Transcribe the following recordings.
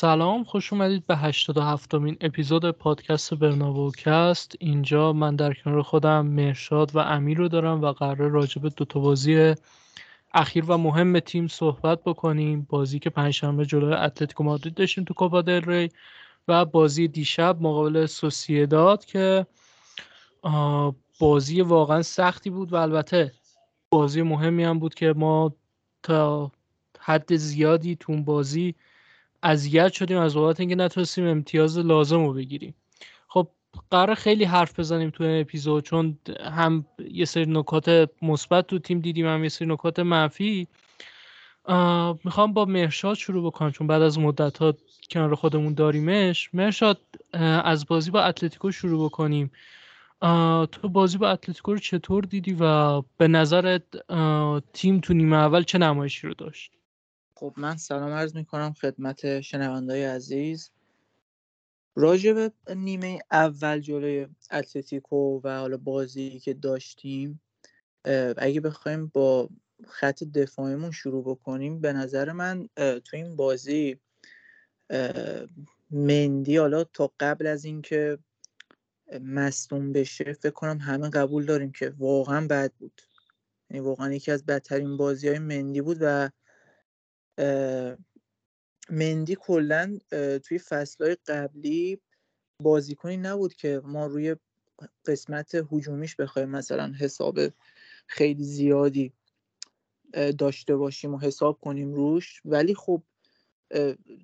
سلام خوش اومدید به 87 مین اپیزود پادکست برناووکست اینجا من در کنار خودم مرشاد و امیر رو دارم و قرار راجع به دوتا بازی اخیر و مهم تیم صحبت بکنیم. بازی که پنجشنبه جلوی اتلتیکو مادرید داشتیم تو کوپا دل ری و بازی دیشب مقابل سوسیداد که بازی واقعا سختی بود و البته بازی مهمی هم بود که ما تا حد زیادی تو بازی اذیت شدیم از بابت اینکه نتونستیم امتیاز لازم رو بگیریم. خب قرار خیلی حرف بزنیم تو این اپیزود چون هم یه سری نکات مثبت تو تیم دیدیم هم یه سری نکات منفی. می‌خوام با مرشاد شروع بکنم چون بعد از مدت ها کنار خودمون داریمش. مرشاد از بازی با اتلتیکو شروع بکنیم. تو بازی با اتلتیکو رو چطور دیدی و به نظرت تیم تو نیمه اول چه نمایشی رو داشت؟ خب من سلام عرض می کنم خدمت شنوندای عزیز. راجع به نیمه اول جلوی اتلتیکو و حالا بازی که داشتیم اگه بخوایم با خط دفاعیمون شروع بکنیم به نظر من تو این بازی مندی حالا تا قبل از اینکه مصدوم بشه فکر کنم همه قبول داریم که واقعا بد بود. یعنی واقعا یکی از بدترین بازی های مندی بود و مندی کلا توی فصلهای قبلی بازیکنی نبود که ما روی قسمت هجومیش بخوایم مثلا حساب خیلی زیادی داشته باشیم و حساب کنیم روش. ولی خب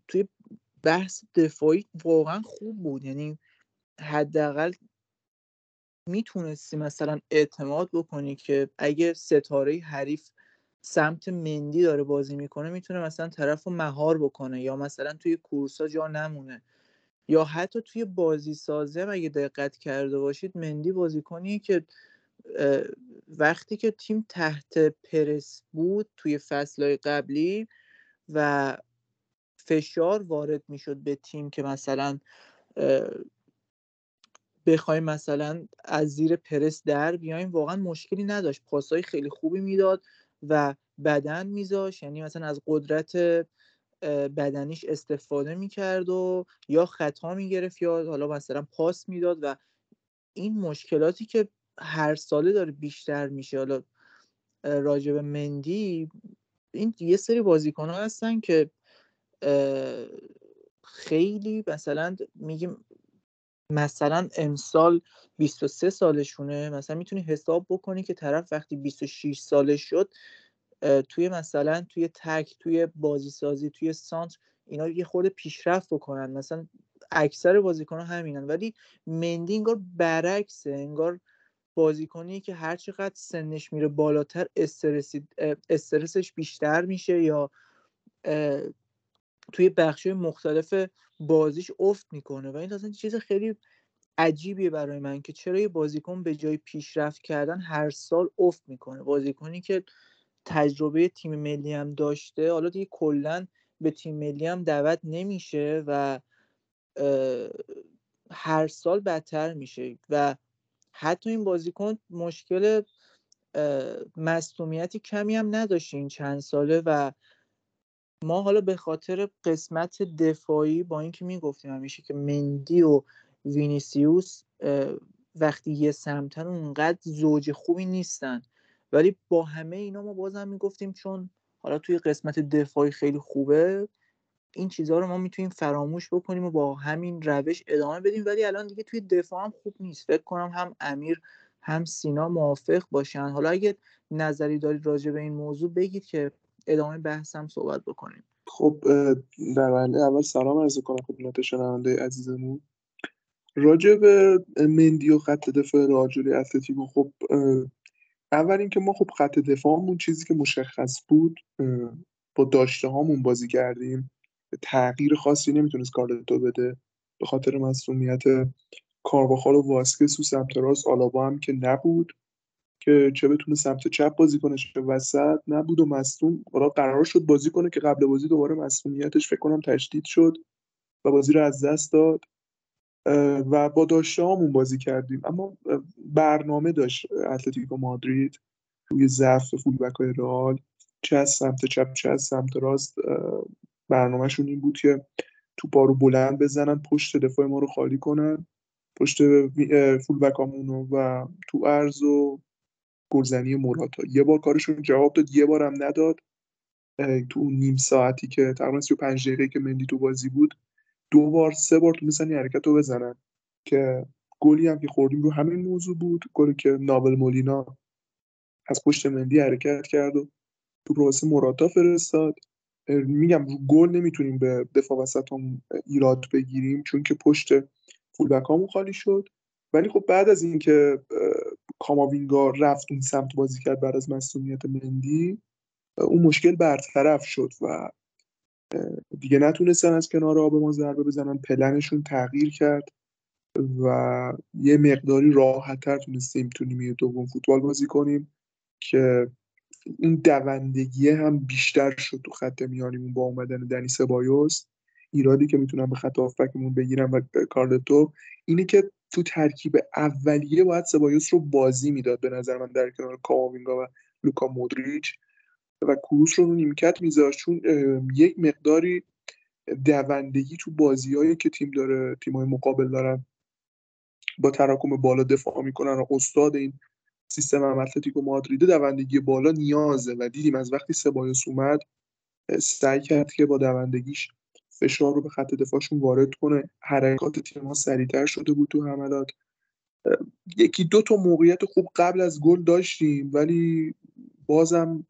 توی بحث دفاعی واقعا خوب بود. یعنی حداقل می‌تونستی مثلا اعتماد بکنی که اگه ستاره حریف سمت مندی داره بازی می‌کنه می‌تونه مثلا طرف رو مهار بکنه یا مثلا توی کورسا جا نمونه. یا حتی توی بازی سازه اگه دقت کرده باشید مندی بازیکنیه که وقتی که تیم تحت پرس بود توی فصلهای قبلی و فشار وارد می‌شد به تیم که مثلا بخوایم مثلا از زیر پرس در بیایم واقعا مشکلی نداشت. پاسهای خیلی خوبی می‌داد. و بدن میذاش یعنی مثلا از قدرت بدنیش استفاده می‌کرد و یا خطا می‌گرفت یا حالا مثلا پاس می‌داد و این مشکلاتی که هر ساله داره بیشتر میشه. حالا راجب مندی این یه سری بازیکن هستن که خیلی مثلا میگیم مثلا امسال 23 سالشونه مثلا می‌تونی حساب بکنی که طرف وقتی 26 سالش شد توی مثلا توی تک توی بازی سازی توی سانتر اینا یه خورده پیشرفت بکنن. مثلا اکثر بازیکن همینن. ولی مندی انگار برعکسه. انگار بازیکنی که هر چقدر سنش میره بالاتر استرسش بیشتر میشه یا توی بخش مختلف بازیش افت می‌کنه و این اصلا چیز خیلی عجیبیه برای من که چرا یه بازیکن به جای پیشرفت کردن هر سال افت می‌کنه. بازیکنی که تجربه تیم ملی هم داشته حالا دیگه کلا به تیم ملی هم دعوت نمیشه و هر سال بدتر میشه و حتی این بازیکن مشکل مصومیتی کمی هم نداشته این چند ساله و ما حالا به خاطر قسمت دفاعی با اینکه می‌گفتیم همیشه که مندی و وینیسیوس وقتی یه سمتن اونقدر زوج خوبی نیستن. ولی با همه اینا ما بازم می‌گفتیم چون حالا توی قسمت دفاعی خیلی خوبه این چیزها رو ما می‌تونیم فراموش بکنیم و با همین روش ادامه بدیم. ولی الان دیگه توی دفاع هم خوب نیست. فکر کنم هم امیر هم سینا موافق باشن. حالا اگه نظری دارید راجع به این موضوع بگید که ادامه بحث هم صحبت بکنیم. خب در اول سلام عرض کنم خدمت شنونده عزیزمون. راجع به مندی و خط دفاع راجولی اتلتیکو خب اول اینکه ما خب خط دفاعمون چیزی که مشخص بود با داشته هامون بازی کردیم. تغییر خاصی نمی‌تونست کارلتو بده. به خاطر مسئولیت کارواخال و واسکس و سمت راست آلابا هم که نبود. که چه بتونه سمت چپ بازی کنه چه وسط نبود و مصدوم حالا قرار شد بازی کنه که قبل بازی دوباره مسئولیتش فکر کنم تشدید شد و بازی رو از دست داد. و با داشته هامون بازی کردیم. اما برنامه داشت اتلتیکو مادرید روی ضعف فولبک های رئال. چه از سمت چپ چه از سمت راست برنامهشون این بود که تو رو بلند بزنن پشت دفاع ما رو خالی کنن. پشت فول بکامونو و تو ارز و گلزنی موراتا یه بار کارشون جواب داد یه بارم نداد. تو اون نیم ساعتی که تقریبا 35 دقیقه که مندی تو بازی بود دو بار سه بار تونستن این حرکت رو بزنن. که گلی هم که خوردیم رو همین موضوع بود گلی که نابل مولینا از پشت مندی حرکت کرد و تو واسه موراتا فرستاد. میگم رو گل نمی‌تونیم به دفاع وسط هم ایراد بگیریم چون که پشت فولبک خالی شد. ولی خب بعد از اینکه کاماوینگا رفت اون سمت بازی کرد بعد از مسئولیت مندی. اون مشکل برطرف شد و دیگه نتونستن از کنار آب ما ضربه بزنن. پلنشون تغییر کرد و یه مقداری راحتتر تونستیم تو نیمه دوم فوتبال بازی کنیم که این دوندگی هم بیشتر شد تو خط میانیمون با اومدن دنی سبایوس ایرادی که می‌تونم به خط هافبکمون بگیرم و کارلتو اینه که تو ترکیب اولیه باید سبایوس رو بازی می‌داد به نظر من در کنار کاماوینگا و لوکا مودریچ و کروس رو نیمکت میذاشت. چون یک مقداری دوندگی تو بازیهایی که تیم داره تیمای مقابل دارن با تراکم بالا دفاع می‌کنن و استاد این سیستم هم اتلتیکو مادرید دوندگی بالا نیازه. و دیدیم از وقتی سبایوس اومد سعی کرد که با دوندگیش فشار رو به خط دفاعشون وارد کنه. حرکات تیم ها سریعتر شده بود تو حملات. یکی دو تا موقعیت خوب قبل از گل داشتیم ولی بازم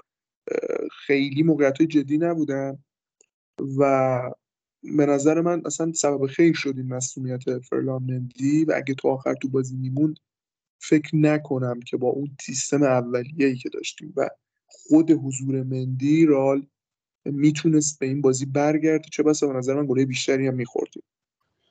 خیلی موقعیت جدی نبودن. و به نظر من اصلا سبب خیر شد این مسئولیت فرلان مندی. و اگه تو آخر تو بازی میموند فکر نکنم که با اون سیستم اولیه‌ای که داشتیم و خود حضور مندی رئال می‌تونست به این بازی برگرده چه بسا به نظر من گله بیشتری هم میخوردیم.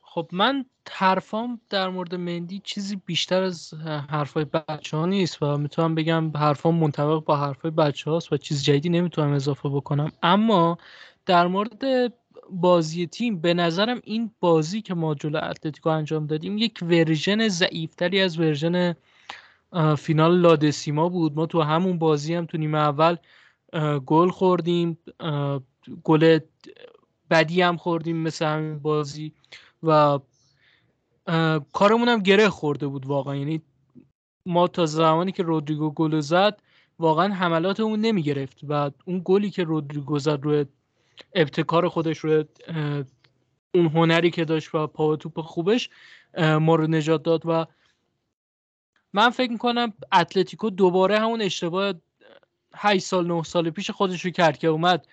خب من حرفام در مورد مندی چیزی بیشتر از حرفای بچه ها نیست و می‌تونم بگم حرفام منطبق با حرفای بچه هاست و چیز جدیدی نمی‌تونم اضافه بکنم. اما در مورد بازی تیم به نظرم این بازی که ما جلو اتلتیکو انجام دادیم یک version ضعیفتری از version فینال لادسیما بود. ما تو همون بازی هم تو نیمه اول گل خوردیم گل بدی هم خوردیم مثل همین بازی و کارمون هم گره خورده بود واقعا. یعنی ما تا زمانی که رودریگو گل زد واقعا حملاتمون نمی گرفت و اون گلی که رودریگو زد روی ابتکار خودش روی اون هنری که داشت و پا توپ خوبش ما رو نجات داد و من فکر می‌کنم اتلتیکو دوباره همون اشتباه 8 سال 9 سال پیش خودش رو کرد که اومد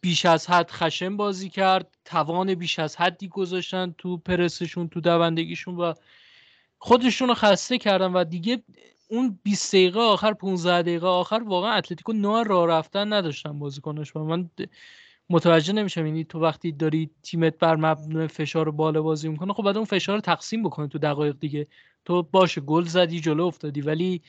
بیش از حد خشم بازی کرد توان بیش از حدی گذاشتن تو پرسشون تو دوندگیشون و خودشون رو خسته کردن و دیگه اون 20 دقیقه آخر 15 دقیقه آخر واقعا اتلتیکو نوع راه رفتن نداشتن بازیکنش و من متوجه نمیشم یعنی تو وقتی داری تیمت بر مبنای فشار بالا بازی می‌کنه خب بعد اون فشار رو تقسیم بکنه تو دقایق دیگه. تو باشه گل زدی جلو افتادی ولی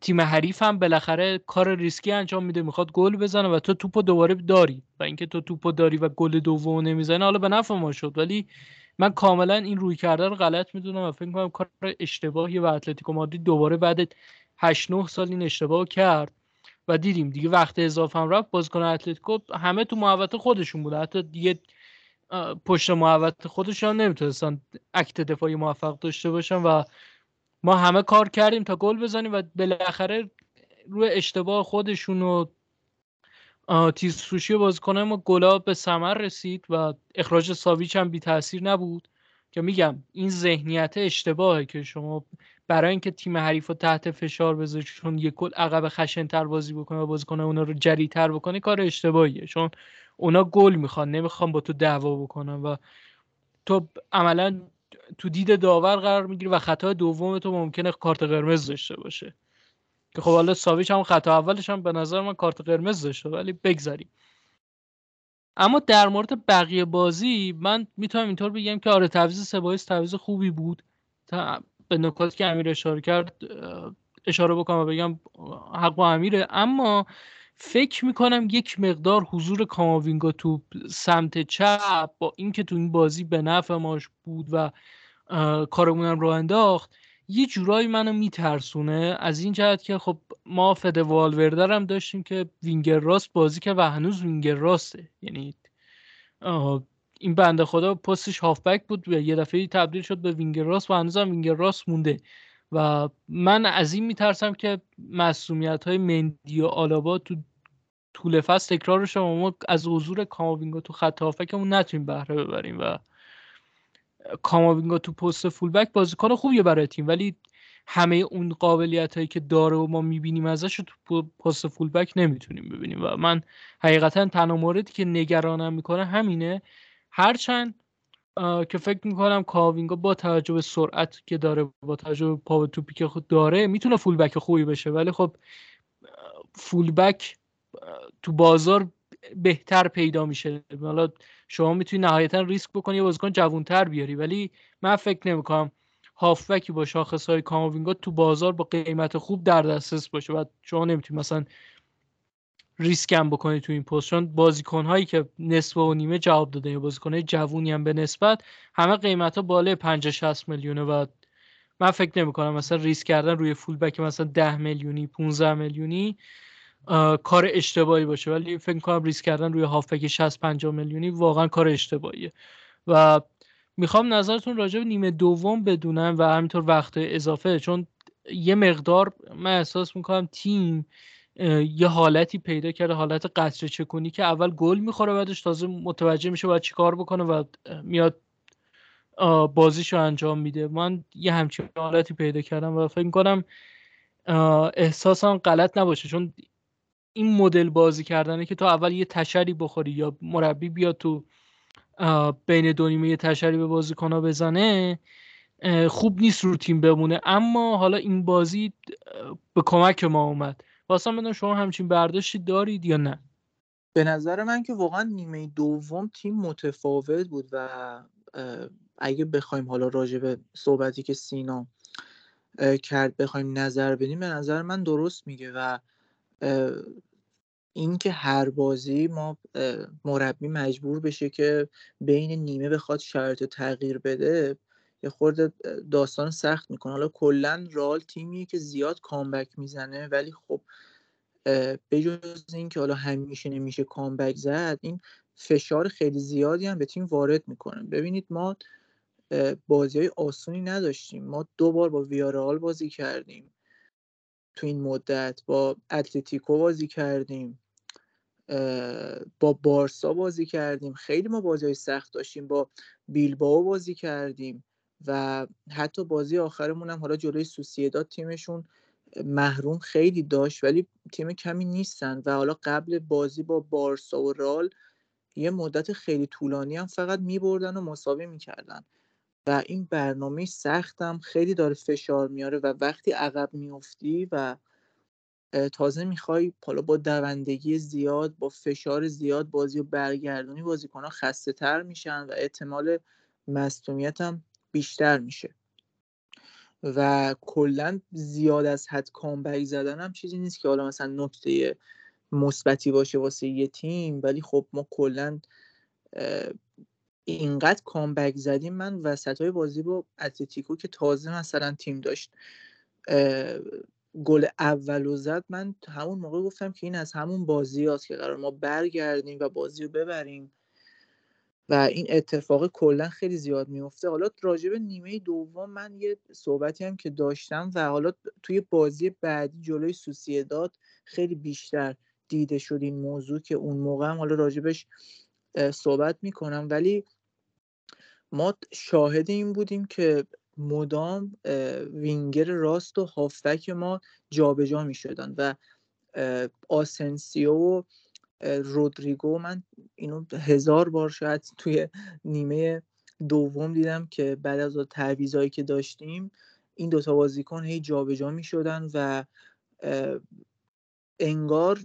تیم حریف هم بالاخره کار ریسکی انجام میده می‌خواد گل بزنه و تو توپو دوباره داری و اینکه تو توپو داری و گل دوم نمی‌زنه حالا به نفع ما شد. ولی من کاملا این روی کرده رو غلط می‌دونم و فکر می‌کنم کار اشتباهی و اتلتیکو مادرید دوباره بعد 8 9 سال این اشتباه کرد و دیدیم دیگه وقت اضافه هم رفت. بازیکن اتلتیکو همه تو محوطه خودشون بود حتی دیگه پشت محوطه خودشون نمی‌تونستن اکت دفاعی موفق داشته باشن و ما همه کار کردیم تا گل بزنیم و بالاخره روی اشتباه خودشون و تیز سوشی بازیکنان ما گلا به ثمر رسید و اخراج ساویچ هم بی تاثیر نبود. که میگم این ذهنیت اشتباهه که شما برای اینکه تیم حریف رو تحت فشار بذاری چون یک گل عقب خشنتر بازی بکنه و بازیکن اونا رو جریتر بکنه کار اشتباهیه. چون اونا گل می‌خوان نمی‌خوان با تو دعوا بکنن و تو عملا تو دید داور قرار می‌گیری و خطا دوم تو ممکنه کارت قرمز داشته باشه. که خب حالا ساویچ هم خطا اولش هم به نظر من کارت قرمز داشته ولی بگذاریم. اما در مورد بقیه بازی من می‌تونم اینطور بگم که آره تعویض سبایس تعویض خوبی بود. به نکاتی که امیر اشاره کرد اشاره بکنم و بگم حق با امیره اما فکر می‌کنم یک مقدار حضور کاماوینگا تو سمت چپ با اینکه تو این بازی به نفع ماش بود و کارمونم رو انداخت یه جورایی منو میترسونه. از این جهت که خب ما فد والوردر هم داشتیم که وینگر راست بازی که و هنوز وینگر راسته. یعنی این بنده خدا پستش هافبک بود و یه دفعه تبدیل شد به وینگر راست و هنوزم وینگر راست مونده. و من از این میترسم که مسئولیت های مندی و آلابا تو طول فصل تکرار و ما از حضور کاماوینگا تو خط هافکمون نتونیم بهره ببریم و کاماوینگا تو پست فولبک بازیکن خوبیه برای تیم ولی همه اون قابلیت هایی که داره و ما می‌بینیم ازش تو پست فولبک نمی‌تونیم ببینیم و من حقیقتا تنها موردی که نگرانم می‌کنه همینه هرچند که فکر می‌کنم کاوینگا با توجه به سرعت که داره با توجه به پا توپی که خود داره می‌تونه فولبک خوبی بشه. ولی خب فولبک تو بازار بهتر پیدا میشه. حالا شما می‌تونی نهایتا ریسک بکنی یه بازیکن جوانتر بیاری. ولی من فکر نمی‌کنم هافبکی با شاخص های کاماوینگا تو بازار با قیمت خوب در دسترس باشه. و شما نمی‌تونی مثلا ریسک هم بکنی تو این پست چون بازیکن هایی که نصف و نیمه جواب داده یا بازیکن های جوونی هم به نسبت همه قیمت ها بالای 50 60 میلیونه و من فکر نمی کنم مثلا ریسک کردن روی فول بک مثلا 10 میلیونی 15 میلیونی کار اشتباهی باشه. ولی فکر کنم ریسک کردن روی هافبک 60 50 میلیونی واقعا کار اشتباهیه. و می‌خوام نظرتون راجع به نیمه دوم بدونم و همینطور وقت اضافه چون یه مقدار من احساس می‌کنم تیم یه حالتی پیدا کرده حالت قطره چکونی که اول گل می‌خوره بعدش تازه متوجه میشه باید چیکار بکنه و میاد بازیشو انجام میده. من یه همچین حالتی پیدا کردم و فکر کنم احساسم غلط نباشه. چون این مدل بازی کردنه که تو اول یه تشری بخوری یا مربی بیاد تو بین دو نیمه یه تشری به بازیکنها بزنه خوب نیست رو تیم بمونه. اما حالا این بازی به کمک ما اومد. واسه بدونم شما همچین برداشتی دارید یا نه؟ به نظر من که واقعا نیمه دوم تیم متفاوت بود و اگه بخوایم حالا راجع به صحبتی که سینا کرد بخوایم نظر بدیم به نظر من درست میگه و اینکه هر بازی ما مربی مجبور بشه که بین نیمه بخواد شرایط تغییر بده یه خورده داستان سخت می‌کنه. حالا کلا رال تیمیه که زیاد کامبک می‌زنه ولی خب بجز اینکه حالا همیشه نمیشه کامبک زد این فشار خیلی زیادی هم به تیم وارد می‌کنه. ببینید ما بازی های آسونی نداشتیم. ما دو بار با ویارال بازی کردیم. تو این مدت با اتلتیکو بازی کردیم. با بارسا بازی کردیم. خیلی ما بازی های سخت داشتیم. با بیلباو بازی کردیم. و حتی بازی آخرمون هم حالا جلوی سوسیداد تیمشون محروم خیلی داشت ولی تیم کمی نیستن و حالا قبل بازی با بارسا و رال یه مدت خیلی طولانی هم فقط میبردن و مساوی می‌کردن. و این برنامه سختم خیلی داره فشار میاره و وقتی عقب میفتی و تازه می‌خوای حالا با دوندگی زیاد با فشار زیاد بازی و برگردونی بازیکنها خسته تر میشن و احتمال مصومیت هم بیشتر میشه. و کلا زیاد از حد کامبک زدن هم چیزی نیست که حالا مثلا نکته مثبتی باشه واسه یه تیم ولی خب ما کلا اینقدر کامبک زدیم من وسط های بازی با اتلتیکو که تازه مثلا تیم داشت. گل اول و زد من همون موقع گفتم که این از همون بازی هست که قرار ما برگردیم و بازی رو ببریم. و این اتفاق کلا خیلی زیاد میفته حالا راجع به نیمه دوم من یه صحبتی هم که داشتم و حالا توی بازی بعدی جلوی سوسیداد خیلی بیشتر دیده شد این موضوع که اون موقع هم حالا راجبش صحبت می‌کنم. ولی ما شاهد این بودیم که مدام وینگر راست و هافبک ما جابجا جا می شدن و آسنسیو و رودریگو من اینو هزار بار شاید توی نیمه دوم دیدم که بعد از تعویضایی که داشتیم این دوتا بازیکن هی جابجا می شدن و انگار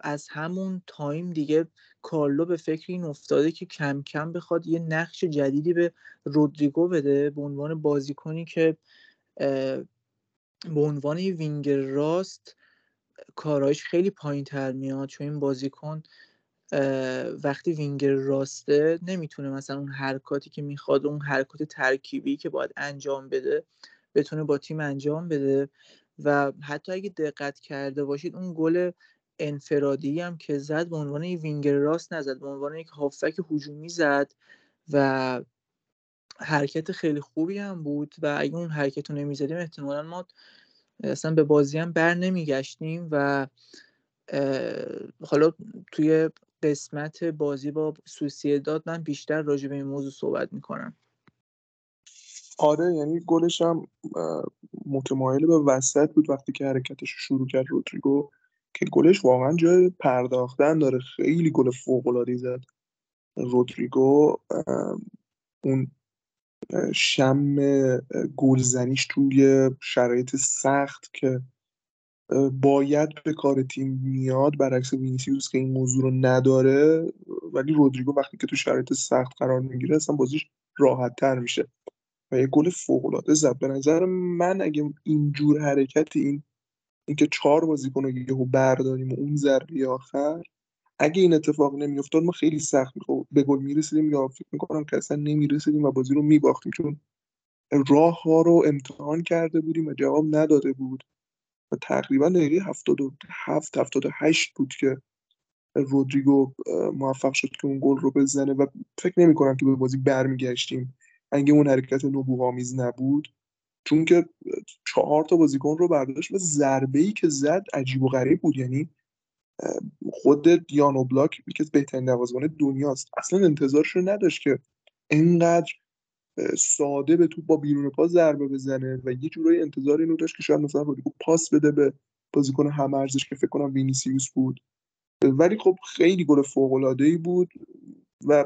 از همون time دیگه کارلو به فکر این افتاده که کم کم بخواد یه نقش جدیدی به رودریگو بده به عنوان بازیکنی که به عنوان وینگر راست کارایش خیلی پایین تر میاد چون این بازیکن وقتی وینگر راسته نمی‌تونه مثلا اون حرکاتی که می‌خواد اون حرکات ترکیبی که باید انجام بده بتونه با تیم انجام بده و حتی اگه دقت کرده باشید اون گل انفرادی هم که زد به عنوان وینگر راست نزد به عنوان یک هافک هجومی زد و حرکت خیلی خوبی هم بود و اگه اون حرکت رو نمی‌زدیم احتمالا ما اصلا به بازی هم بر نمیگشتیم و حالا توی قسمت بازی با داد من بیشتر راجع به این موضوع صحبت می‌کنم. آره یعنی گلش هم متمایل به وسط بود وقتی که حرکتش رو شروع کرد رودریگو که گلش واقعا جای پرداختن داره. خیلی گل فوق زد. رودریگو اون شم گلزنیش توی شرایط سخت که باید به کار تیم میاد. برعکس وینیسیوس که این موضوع رو نداره ولی رودریگو وقتی که تو شرایط سخت قرار می‌گیره اصلا بازیش راحت تر میشه. و یه گل فوق العاده زد به نظر من اگه اینجور حرکت این اینکه چهار بازیکن رو یهو برداریم و اون ضربه آخر اگه این اتفاق نمیافتاد ما خیلی سخت به گل می‌رسیدیم یا فکر می‌کنم که اصلا نمی‌رسیدیم و بازی رو میباختیم. چون راه ها رو امتحان کرده بودیم و جواب نداده بود. و تقریبا دقیقه 77 78 بود که رودریگو موفق شد که اون گل رو بزنه و فکر نمی کنم که به بازی برمیگشتیم. اگه اون حرکت نبوغامیز نبود چون که چهار تا بازیکن رو برداشت و ضربه ای که زد عجیب و غریب بود. یعنی خود یان اوبلاک یکی از بهترین دروازه‌بانان دنیاست. اصلا انتظارش رو نداشت که انقدر ساده به توپ با بیرون پا ضربه بزنه و یه جورایی انتظار اینو داشت که شاید مثلا پاس بده به بازیکن هم عرضش که فکر کنم وینیسیوس بود. ولی خب خیلی گل فوق العاده ای بود و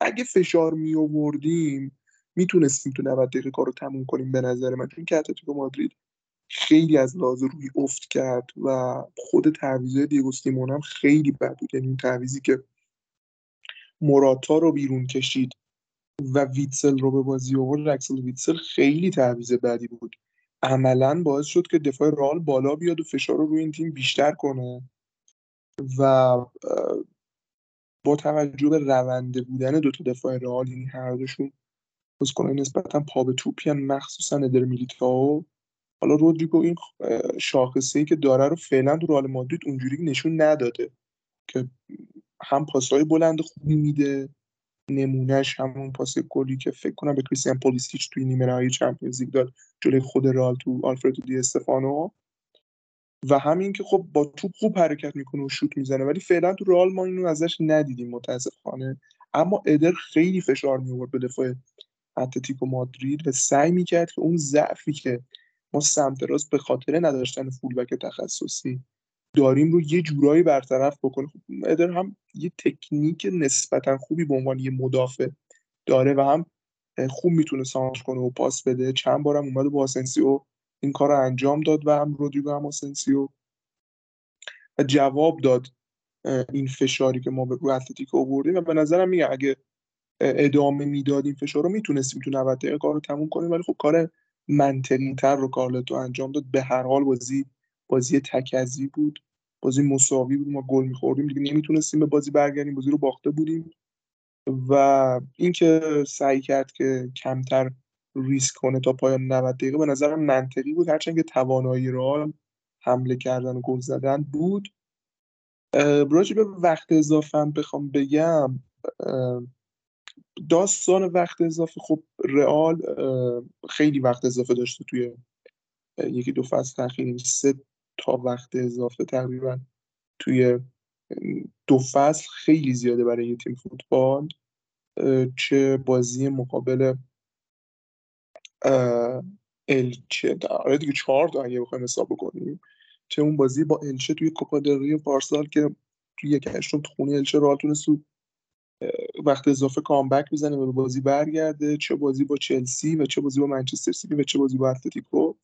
اگه فشار می آوردیم می‌تونستیم تو 90 دقیقه کارو تموم کنیم به نظر من. چون که اتلتیکو مادرید خیلی از لحاظ روی افت کرد و خود تعویض دیگو سیمون هم خیلی بد بود. یعنی اون تعویزی که موراتا رو بیرون کشید و ویتسل رو به بازی آورد رکسل ویتسل خیلی تعویض بدی بود. عملا باعث شد که دفاع رال بالا بیاد و فشار رو روی این تیم بیشتر کنه و با توجه به رونده بودن دو تا دفاع رئال یعنی هر دوشون بازیکنای نسبتا پا به توپی مخصوصا ادر میلیتائو حالا رودریگو این شاخصه ای که داره رو فعلا تو رئال مادرید اونجوری نشون نداده که هم پاسهای بلند خوبی میده نمونهش همون پاس گلی که فکر کنم به کریستیان پولیستیچ توی نیمه نهایی چمپیونز لیگ داد جلوی خود رئال تو آلفردو دی استفانو. و همین که خب با توپ خوب حرکت می‌کنه و شوت می‌زنه ولی فعلا تو رئال ما اینو ازش ندیدیم متاسفانه. اما ادر خیلی فشار می‌آورد به دفاع اتلتیکو مادرید و سعی می‌کرد که اون ضعفی که ما سمت راست به خاطر نداشتن فولبک تخصصی داریم رو یه جورایی برطرف بکنه خب ادر هم یه تکنیک نسبتا خوبی به عنوان یه مدافع داره و هم خوب می‌تونه سانتر کنه و پاس بده. چند بارم اومد با آسنسیو این کار رو انجام داد و هم رودریگو هم آسنسیو و جواب داد این فشاری که ما به روی اتلتیکو آوردیم و به نظرم میگه اگه ادامه می‌دادیم فشار رو می‌تونستیم تو 90 دقیقه کار رو تموم کنیم. ولی خب کار منطقی تر رو کارلتو انجام داد به هر حال بازی بازی تکزی بود بازی مساوی بود ما گل میخوردیم دیگه نمی‌تونستیم به بازی برگردیم بازی رو باخته بودیم و اینکه سعی کرد که کمتر ریسک کنه تا پایان 90 دقیقه به نظرم منطقی بود. هرچند که توانایی رئال حمله کردن و گل زدن بود. راجع به وقت اضافه بخوام بگم داستان وقت اضافه خب رئال خیلی وقت اضافه داشته توی یکی دو فصل اخیر سه تا وقت اضافه تقریبا توی دو فصل خیلی زیاده برای یه تیم فوتبال چه بازی مقابل الچه. آره دیگه چهار تا اگه بخوایم حساب بکنیم چه اون بازی با الچه توی کوپا دل پارسال که توی یک هشتم خونه الچه رئال تونست وقت اضافه کامبک بزنه و به بازی برگرده چه بازی با چلسی و چه بازی با منچستر سیتی و چه بازی با اتلتیکو.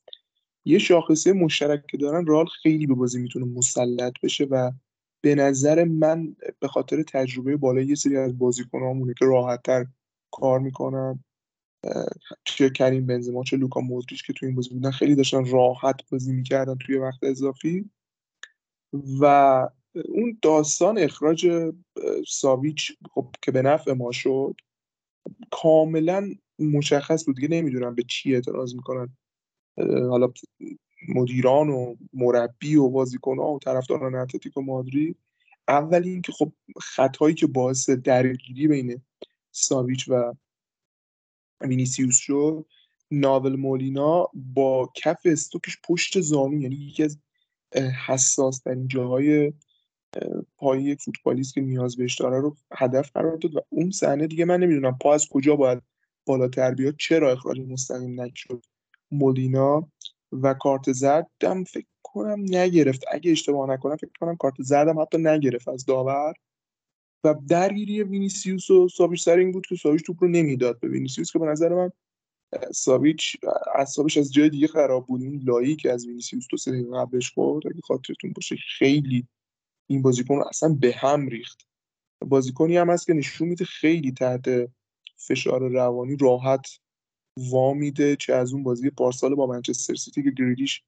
یه شاخصه مشترک که دارن رال خیلی به بازی می‌تونه مسلط بشه و به نظر من به خاطر تجربه بالای یه سری از بازیکنامونه که راحتتر کار می‌کنن چه کریم بنزما چه لوکا مودریچ که توی این بازی بودن خیلی داشتن راحت بازی می‌کردن توی وقت اضافی. و اون داستان اخراج ساویچ خب که به نفع ما شد کاملا مشخص بود. دیگه نمی‌دونم به چی اعتراض می‌کنن. حالا مدیران و مربی و بازیکن و طرفداران اتلتیکو مادرید. اول اینکه خب خطایی که باعث درگیری بین ساویچ و وینیسیوس شد ناهوئل مولینا با کف استوکش پشت زانو یعنی یکی از حساس ترین جاهای پای یک فوتبالیست که نیاز بهش داره رو هدف قرار داد و اون صحنه دیگه من نمی‌دونم پا از کجا باید بالاتر بیاد چرا اخراج مستقیم نشد؟ مولینا و کارت زردم فکر کنم نگرفت. اگه اشتباه نکنم فکر کنم کارت زردم حتی نگرفت از داور. و درگیری وینیسیوس و ساویچ سر این بود که ساویچ توپ رو نمی‌داد به وینیسیوس که به نظر من ساویچ اعصابش از جای دیگه خراب بود. این لایی که از وینیسیوس تو سری قبلش خورد اگه خاطرتون باشه خیلی این بازیکن رو اصلا به هم ریخت. بازیکنی هم هست که نشون میده خیلی تحت فشار روانی راحت وا میده چه از اون بازی پارسال با منچستر سیتی که گریلیش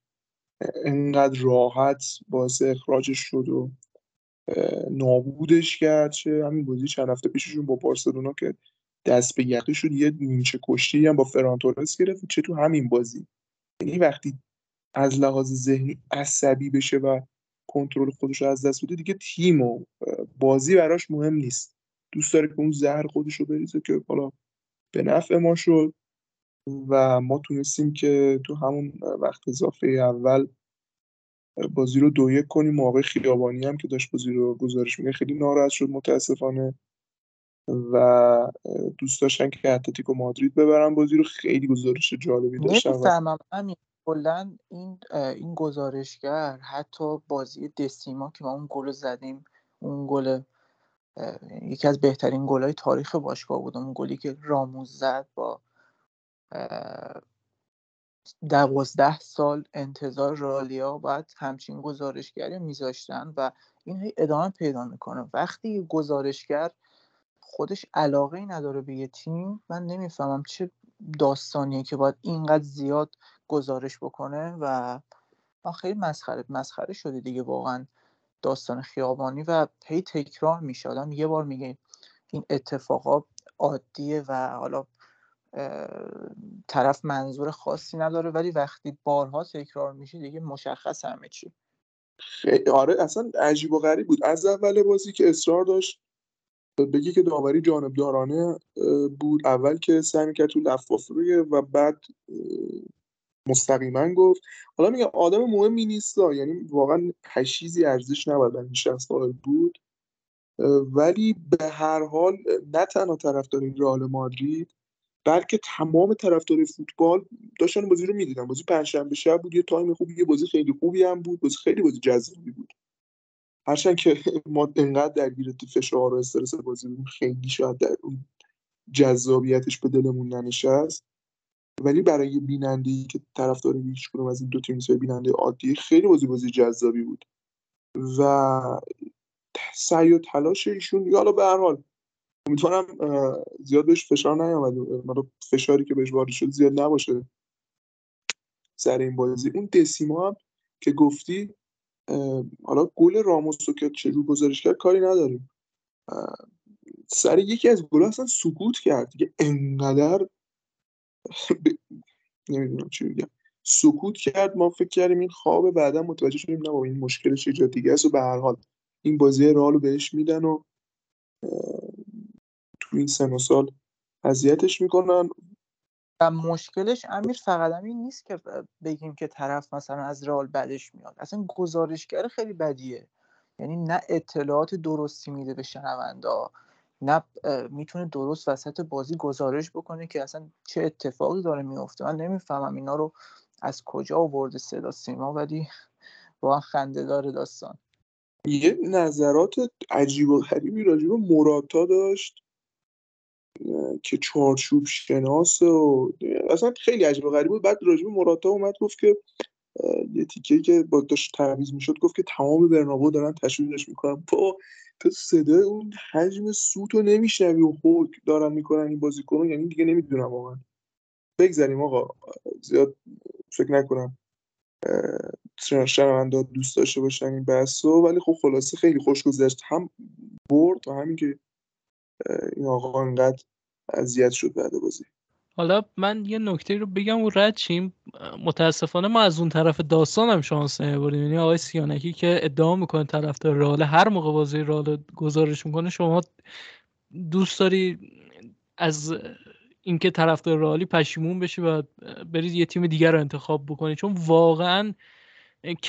انقدر راحت باعث اخراجش شد و نابودش کرد چه همین بازی چند هفته پیششون با بارسلونا که دست به یقه شد یه نیمچه کشتی هم با فرانتورس گرفت چه تو همین بازی. یعنی وقتی از لحاظ ذهنی عصبی بشه و کنترل خودش رو از دست بده دیگه تیم و بازی براش مهم نیست. دوست داره که اون زهر خودش رو بریزه که حالا به نفع ما شد و ما تونستیم که تو همون وقت اضافه اول بازی رو دو یک کنیم موقع خیابانی هم که داشت بازی رو گزارش میگه خیلی ناراحت شد متاسفانه. و دوست داشتن که اتلتیکو مادرید ببرن بازی رو خیلی گزارش جالبی داشتن نمی‌فهمم همین کلا این این گزارشگر حتی بازی دسیما که ما اون گل زدیم اون گل یکی از بهترین گلهای تاریخ باشگاه بود اون گلی که راموز زد با دوازده سال انتظار رالیا باید همچین گزارشگری میذاشتن و این ادامه پیدا می‌کنه. وقتی گزارشگر خودش علاقه ای نداره به یه تیم من نمی‌فهمم چه داستانیه که باید اینقدر زیاد گزارش بکنه و خیلی مسخره مسخره شده دیگه واقعا داستان خیابانی و هی تکرار میشه. آدم یه بار میگه این اتفاقا عادیه و حالا طرف منظور خاصی نداره ولی وقتی بارها تکرار میشه دیگه مشخص همه چی. آره اصلا عجیب و غریب بود. از اول بازی که اصرار داشت بگی که داوری جانبدارانه بود. اول که سعی می‌کرد تو لفافه بگه و بعد مستقیما گفت. حالا میگم آدم مهمی نیست یعنی واقعا پشیزی ارزش نباید این شخص بود. ولی به هر حال نه تنها طرفدار رئال مادرید بلکه تمام طرفدار فوتبال داشتن بازی رو می‌دیدن. بازی پنجشنبه شب بود یه تایم خوبی یه بازی خیلی خوبی هم بود. بازی خیلی بازی جذابی بود. هرچند که ما انقدر درگیر فشار و استرس بازی بودیم خیلی شاید در اون جذابیتش به دلمون ننشست. ولی برای بیننده ای که طرفدار هیچ از این دو تیم بیننده عادی خیلی بازی بازی جذابی بود. و سعی و تلاش ایشون حالا به هر حال امیدوارم زیاد بهش فشار نیامده. حالا فشاری که بهش وارد شد زیاد نباشه سر این بازی. اون دسیما هم که گفتی حالا گل راموس که چجور گزارش کرد کاری نداریم سر یکی از گل اصلا سکوت کرد. دیگه انقدر نمی‌دونم چی بگم سکوت کرد. ما فکر کردیم این خواب بعدا متوجه شدیم نه این مشکلش یه جا دیگه است و به هر حال این بازی رو بهش میدن و تو این سن و سال اذیتش می‌کنن. و مشکلش امیر فقط این نیست که بگیم که طرف مثلا از رئال بدش میاد. اصلا گزارشگر خیلی بدیه. یعنی نه اطلاعات درستی میده به شنونده نه می‌تونه درست وسط بازی گزارش بکنه که اصلا چه اتفاقی داره میفته. من نمی‌فهمم اینا رو از کجا آورده صدا سیما ولی واقعا خنده داره داستان. یه نظرات عجیب و غریبی راجع به موراتا داشت. که چارچوب شناس و اصلا خیلی عجیب و غریب بود. بعد راجب مراتا اومد گفت که یه تیکه که با داشت تعویض می‌شد گفت که تمام برنابو دارن تشویقش می‌کنن. با تو صدای اون حجم سوت رو نمیشنوی و خوک دارن می‌کنن این بازیکن یعنی دیگه نمی‌دونم واقعا. بگذاریم آقا. زیاد فکر نکنم شنونده دوست داشته باشن این بحثو. ولی خب خلاصه خیلی خوش گذشت هم برد و همین که این آقا انقدر اذیت شد بعد بازی. حالا من یه نکته رو بگم و رد چیم متاسفانه ما از اون طرف داستان هم شانس نمی‌بریم یعنی آقای سیانکی که ادعا می‌کنه طرفدار راله هر موقع بازی راله گزارش می‌کنه شما دوست داری از اینکه طرفدار رالی پشیمون بشی و برید یه تیم دیگر رو انتخاب بکنی. چون واقعا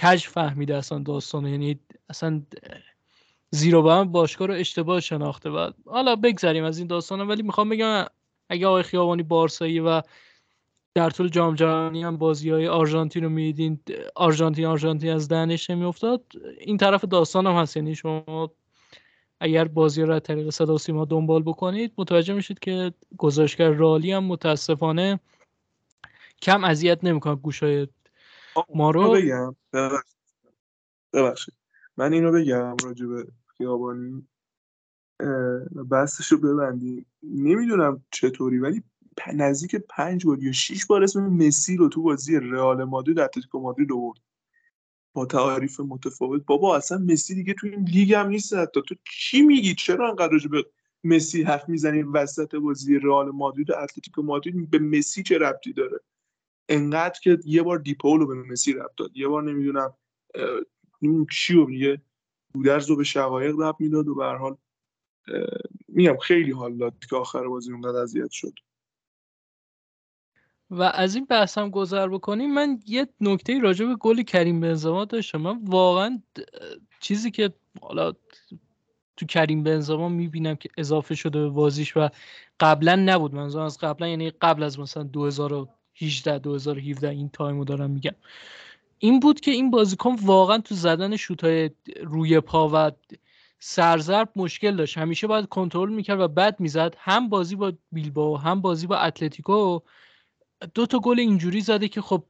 کج فهمیده اصلا داستان یعنی اصلا زیرو به باشگاه رو اشتباه شناخته و حالا بگذریم از این داستان ولی می‌خوام بگم اگه آقای خیابانی بارسایی و در طول جام جهانی هم بازی های آرژانتین رو میدین آرژانتین آرژانتین از دهنش نمیافتاد این طرف داستان هم هست. یعنی شما اگر بازی رو از طریق صدا و سیما دنبال بکنید متوجه میشید که گزارشگر رالی هم متاسفانه کم اذیت نمی‌کنه گوشای ما رو. بگم. ببخشید. من اینو بگم راجع به خیابانی بستش رو ببندیم. نمی‌دونم چطوری ولی نزدیک پنج بار یا شیش بار اسم مسی رو تو بازی رئال مادرید اتلتیکو مادرید آورد. با تعریف متفاوت. بابا اصلا مسی دیگه تو این لیگ هم نیست حتی. تو چی میگی؟ چرا انقدر به مسی حرف می‌زنی؟ وسط بازی رئال مادرید و اتلتیکو مادرید به مسی چه ربطی داره؟ انقدر که یه بار دیپولو به مسی ربط داد. یه بار نمی‌دونم چی چیو میگه؟ گودرز رو به شقایق ربط می‌داد و به حال میگم خیلی حال داد که آخر بازی اونقدر اذیت شد. و از این بحث هم گذر بکنیم من یه نکته راجع به گل کریم بنزما داشتم. من واقعا چیزی که حالا تو کریم بنزما می‌بینم که اضافه شده به بازیش و قبلا نبود. منظورم از قبلا یعنی قبل از مثلا 2018 2017 این time و دارم میگم. این بود که این بازیکن واقعا تو زدن شوتای روی پا و سرضرب مشکل داشت. همیشه باید کنترل می‌کرد و بد می‌زد. هم بازی با بیلباو هم بازی با اتلتیکو. دو تا گل اینجوری زده که خب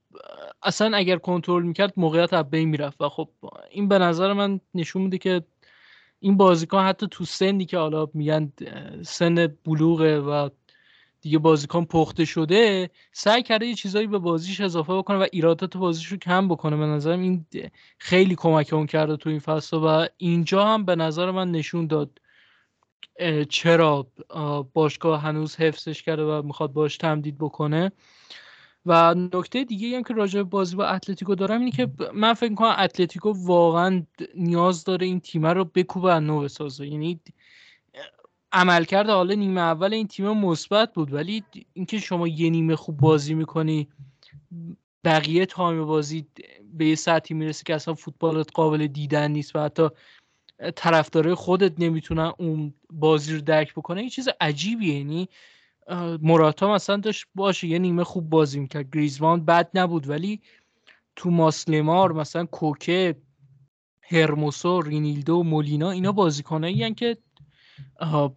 اصلا اگر کنترل می‌کرد موقعیت از بین می‌رفت و خب این به نظر من نشون میده که این بازیکن حتی تو سنی که حالا میگن سن بلوغه و دیگه بازیکن پخته شده سعی کرده یه چیزایی به بازیش اضافه بکنه و ایرادات بازیش رو کم بکنه. به نظرم این خیلی کمک اون کرده تو این فصل و اینجا هم به نظر من نشون داد چرا باشگاه هنوز حفظش کرده و می‌خواد باش تمدید بکنه. و نکته دیگه هم که راجع بازی با اتلتیکو دارم اینه که من فکر کنم اتلتیکو واقعا نیاز داره این تیم رو بکوبه از نو بسازه یعنی عملکرد حالا نیمه اول این تیم مثبت بود ولی اینکه شما یه نیمه خوب بازی می‌کنی بقیه time بازی به یه سطحی می‌رسه که اصلا فوتبالت قابل دیدن نیست و حتی طرفدارای خودت نمی‌تونن اون بازی رو درک بکنه این چیز عجیبیه. یعنی مراتا مثلا داشت باشه یه نیمه خوب بازی می‌کرد. گریزوان بد نبود ولی تو ماسلمار مثلا کوکه هرموسو رینیلدو مولینا اینا بازیکنایی که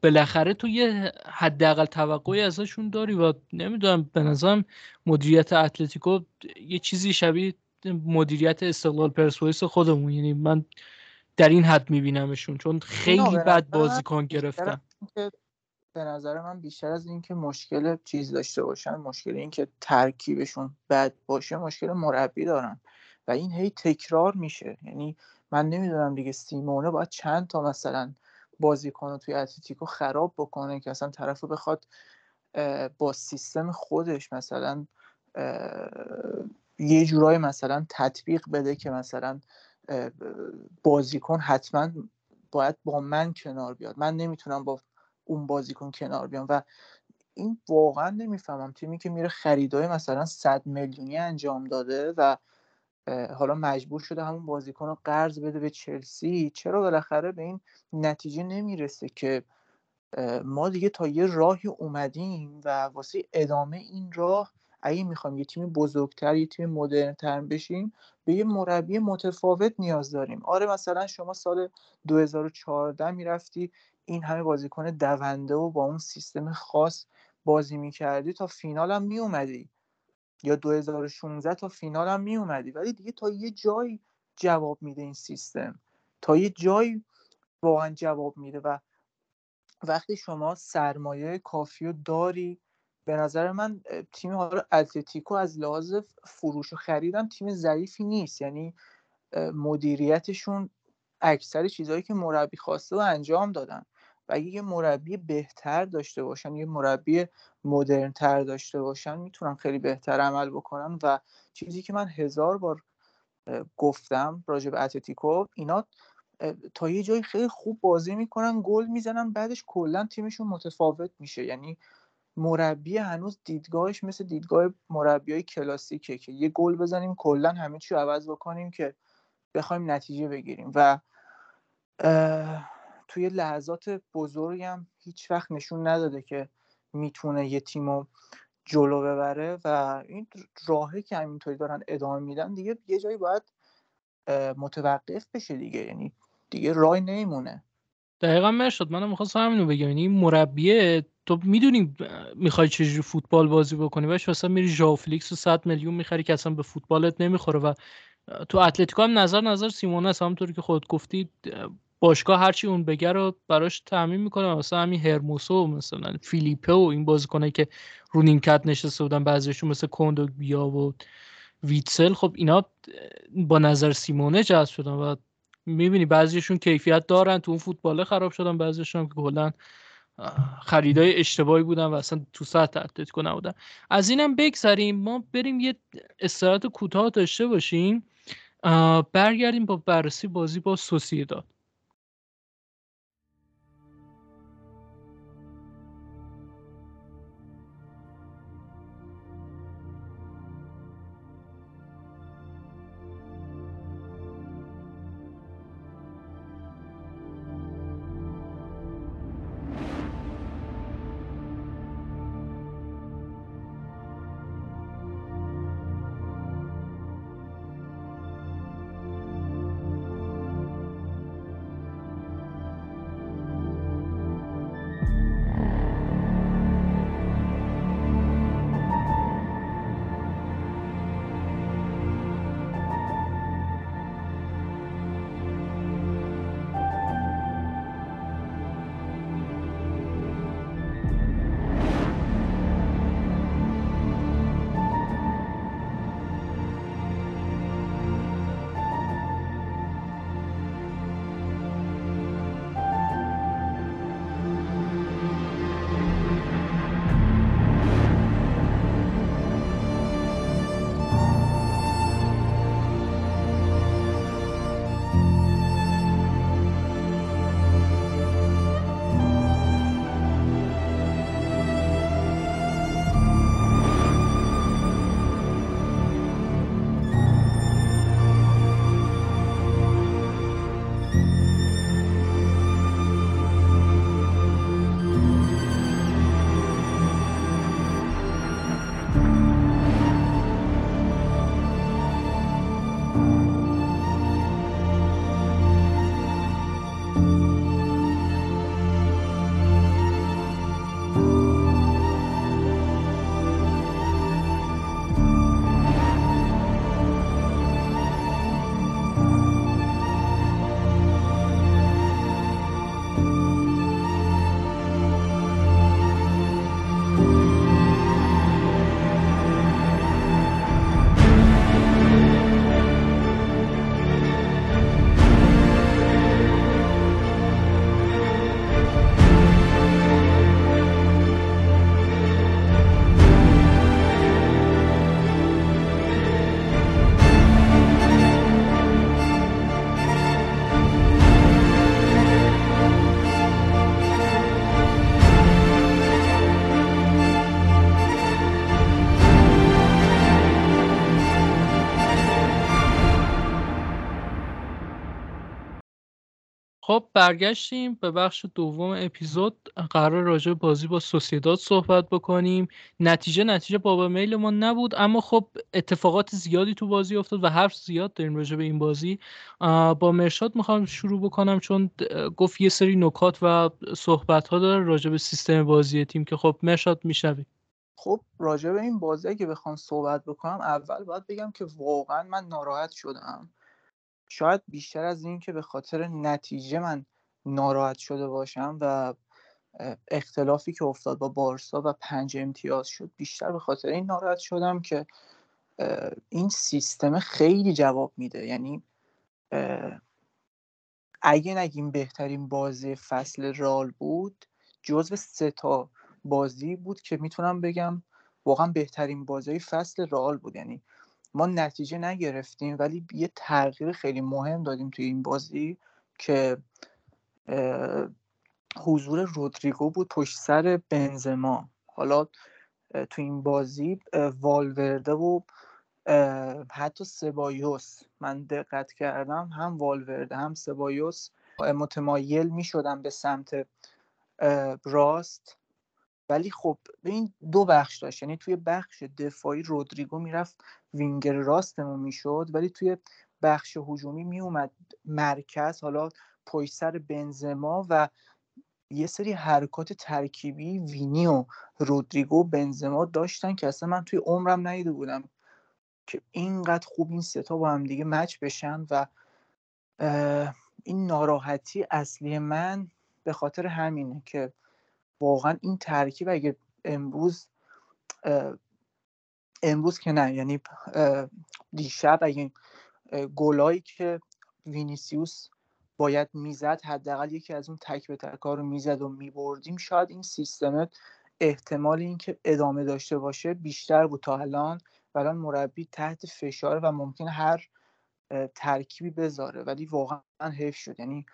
بالاخره تو یه حداقل توقعی ازشون داری و نمی‌دونم به نظرم مدیریت اتلتیکو یه چیزی شبیه مدیریت استقلال پرسپولیس خودمون. یعنی من در این حد میبینمشون چون خیلی بد بازیکن گرفتن. به نظر من بیشتر از اینکه مشکل چیز داشته باشن مشکل اینکه ترکیبشون بد باشه مشکل مربی دارن و این هی تکرار میشه. یعنی من نمی‌دونم دیگه سیمونه باید چند تا مثلا بازیکن توی اتلتیکو خراب بکنه که اصلا طرف بخواد با سیستم خودش مثلا یه جورای مثلا تطبیق بده که مثلا بازیکن حتما باید با من کنار بیاد. من نمی‌تونم با اون بازیکن کنار بیام و این واقعا نمی‌فهمم. تیمی که میره خریدای مثلا 100 میلیونی انجام داده و حالا مجبور شده همون بازیکن رو قرض بده به چلسی. چرا بالاخره به این نتیجه نمی‌رسه که ما دیگه تا یه راهی اومدیم و واسه ادامه این راه اگه می‌خوایم یه تیم بزرگتر یه تیم مدرنتر بشیم به یه مربی متفاوت نیاز داریم. آره مثلا شما سال 2014 می‌رفتی این همه بازیکن دونده و با اون سیستم خاص بازی می‌کردی تا فینال هم میومدی یا 2016 تا فینال هم میومدی ولی دیگه تا یه جایی جواب میده این سیستم. تا یه جایی واقعا جواب میده و وقتی شما سرمایه کافی رو داری به نظر من تیم حالا اتلتیکو از لحاظ فروش و خریدم تیم ضعیفی نیست. یعنی مدیریتشون اکثر چیزهایی که مربی خواسته و انجام دادن. اگه یه مربی بهتر داشته باشن یه مربی مدرنتر داشته باشن می‌تونن خیلی بهتر عمل بکنن. و چیزی که من هزار بار گفتم راجع به اتلتیکو اینا تا یه جایی خیلی خوب بازی می‌کنن گل می‌زنن بعدش کلا تیمشون متفاوت میشه. یعنی مربی هنوز دیدگاهش مثل دیدگاه مربی های کلاسیکه که یه گل بزنیم کلا همه چی عوض بکنیم که بخوایم نتیجه بگیریم. و توی لحظات بزرگم هیچ وقت نشون نداده که می‌تونه یه تیم جلو ببره و این راهی که همینطوری دارن ادامه میدن دیگه یه جایی باید متوقف بشه دیگه. یعنی دیگه رای نمیمونه. دقیقا مرشد منم می‌خواستم همینو بگم. یعنی مربیه تو می‌دونی می‌خوای چجوری فوتبال بازی بکنی باش مثلا میری ژاو فلیکس و 100 میلیون می‌خری که اصلا به فوتبالت نمی‌خوره. و تو اتلتیکو هم نظر نظر سیمونه است همونطوری که خود گفتی باشگاه هرچی اون بگه رو براش تعمین می‌کنه. مثلا همین هرموسو مثلا فیلیپه و این بازیکنایی که رو نیمکت نشسته بودن بعضیشون مثل کوندو بیا و ویتسل. خب اینا با نظر سیمونه جذب شدن و می‌بینی بعضیشون کیفیت دارن تو اون فوتبال خراب شدن بعضیشون که کلا خریدای اشتباهی بودن و اصلا تو سطح اتلتیکو نبودن. از اینم بگذریم. ما بریم یه استراحت کوتاه داشته باشیم. برگردیم با بررسی بازی با سوسیداد. برگشتیم به بخش دوم اپیزود. قرار راجع بازی با سوسیداد صحبت بکنیم. نتیجه نتیجه بابا میل ما نبود اما خب اتفاقات زیادی تو بازی افتاد و حرف زیاد داریم راجع به این بازی. با مرشاد می‌خوام شروع بکنم چون گفت یه سری نکات و صحبت ها داره راجع به سیستم بازی تیم که خب مرشاد میشنوی. خب راجع به این بازی که بخوام صحبت بکنم اول باید بگم که واقعا من ناراحت شدم. شاید بیشتر از این که به خاطر نتیجه من ناراحت شده باشم و اختلافی که افتاد با بارسا و پنج امتیاز شد بیشتر به خاطر این ناراحت شدم که این سیستم خیلی جواب میده. یعنی اگه نگیم بهترین بازی فصل رال بود جزو سه تا بازی بود که می‌تونم بگم واقعا بهترین بازی فصل رال بود. یعنی ما نتیجه نگرفتیم ولی یه تغییر خیلی مهم دادیم توی این بازی که حضور رودریگو بود پشت سر بنزما. حالا تو این بازی والورده و حتی سبایوس. من دقت کردم هم والورده هم سبایوس متمایل می شدن به سمت راست. ولی خب این دو بخش داشت. یعنی توی بخش دفاعی رودریگو می‌رفت وینگر راستمون می‌شد ولی توی بخش هجومی میومد مرکز حالا پشت سر بنزما و یه سری حرکات ترکیبی وینی و رودریگو بنزما داشتن که اصلا من توی عمرم ندیده بودم که اینقدر خوب این ستا با هم دیگه مچ بشن و این ناراحتی اصلی من به خاطر همینه که واقعا این ترکیب اگه امروز امروز که نه یعنی دیشب اگه گلایی که وینیسیوس باید می‌زد حداقل یکی از اون تک به تک رو می‌زد و میبردیم شاید این سیستم احتمال اینکه ادامه داشته باشه بیشتر بود تا الان. و الان مربی تحت فشار و ممکن هر ترکیبی بذاره ولی واقعا حیف شد. یعنی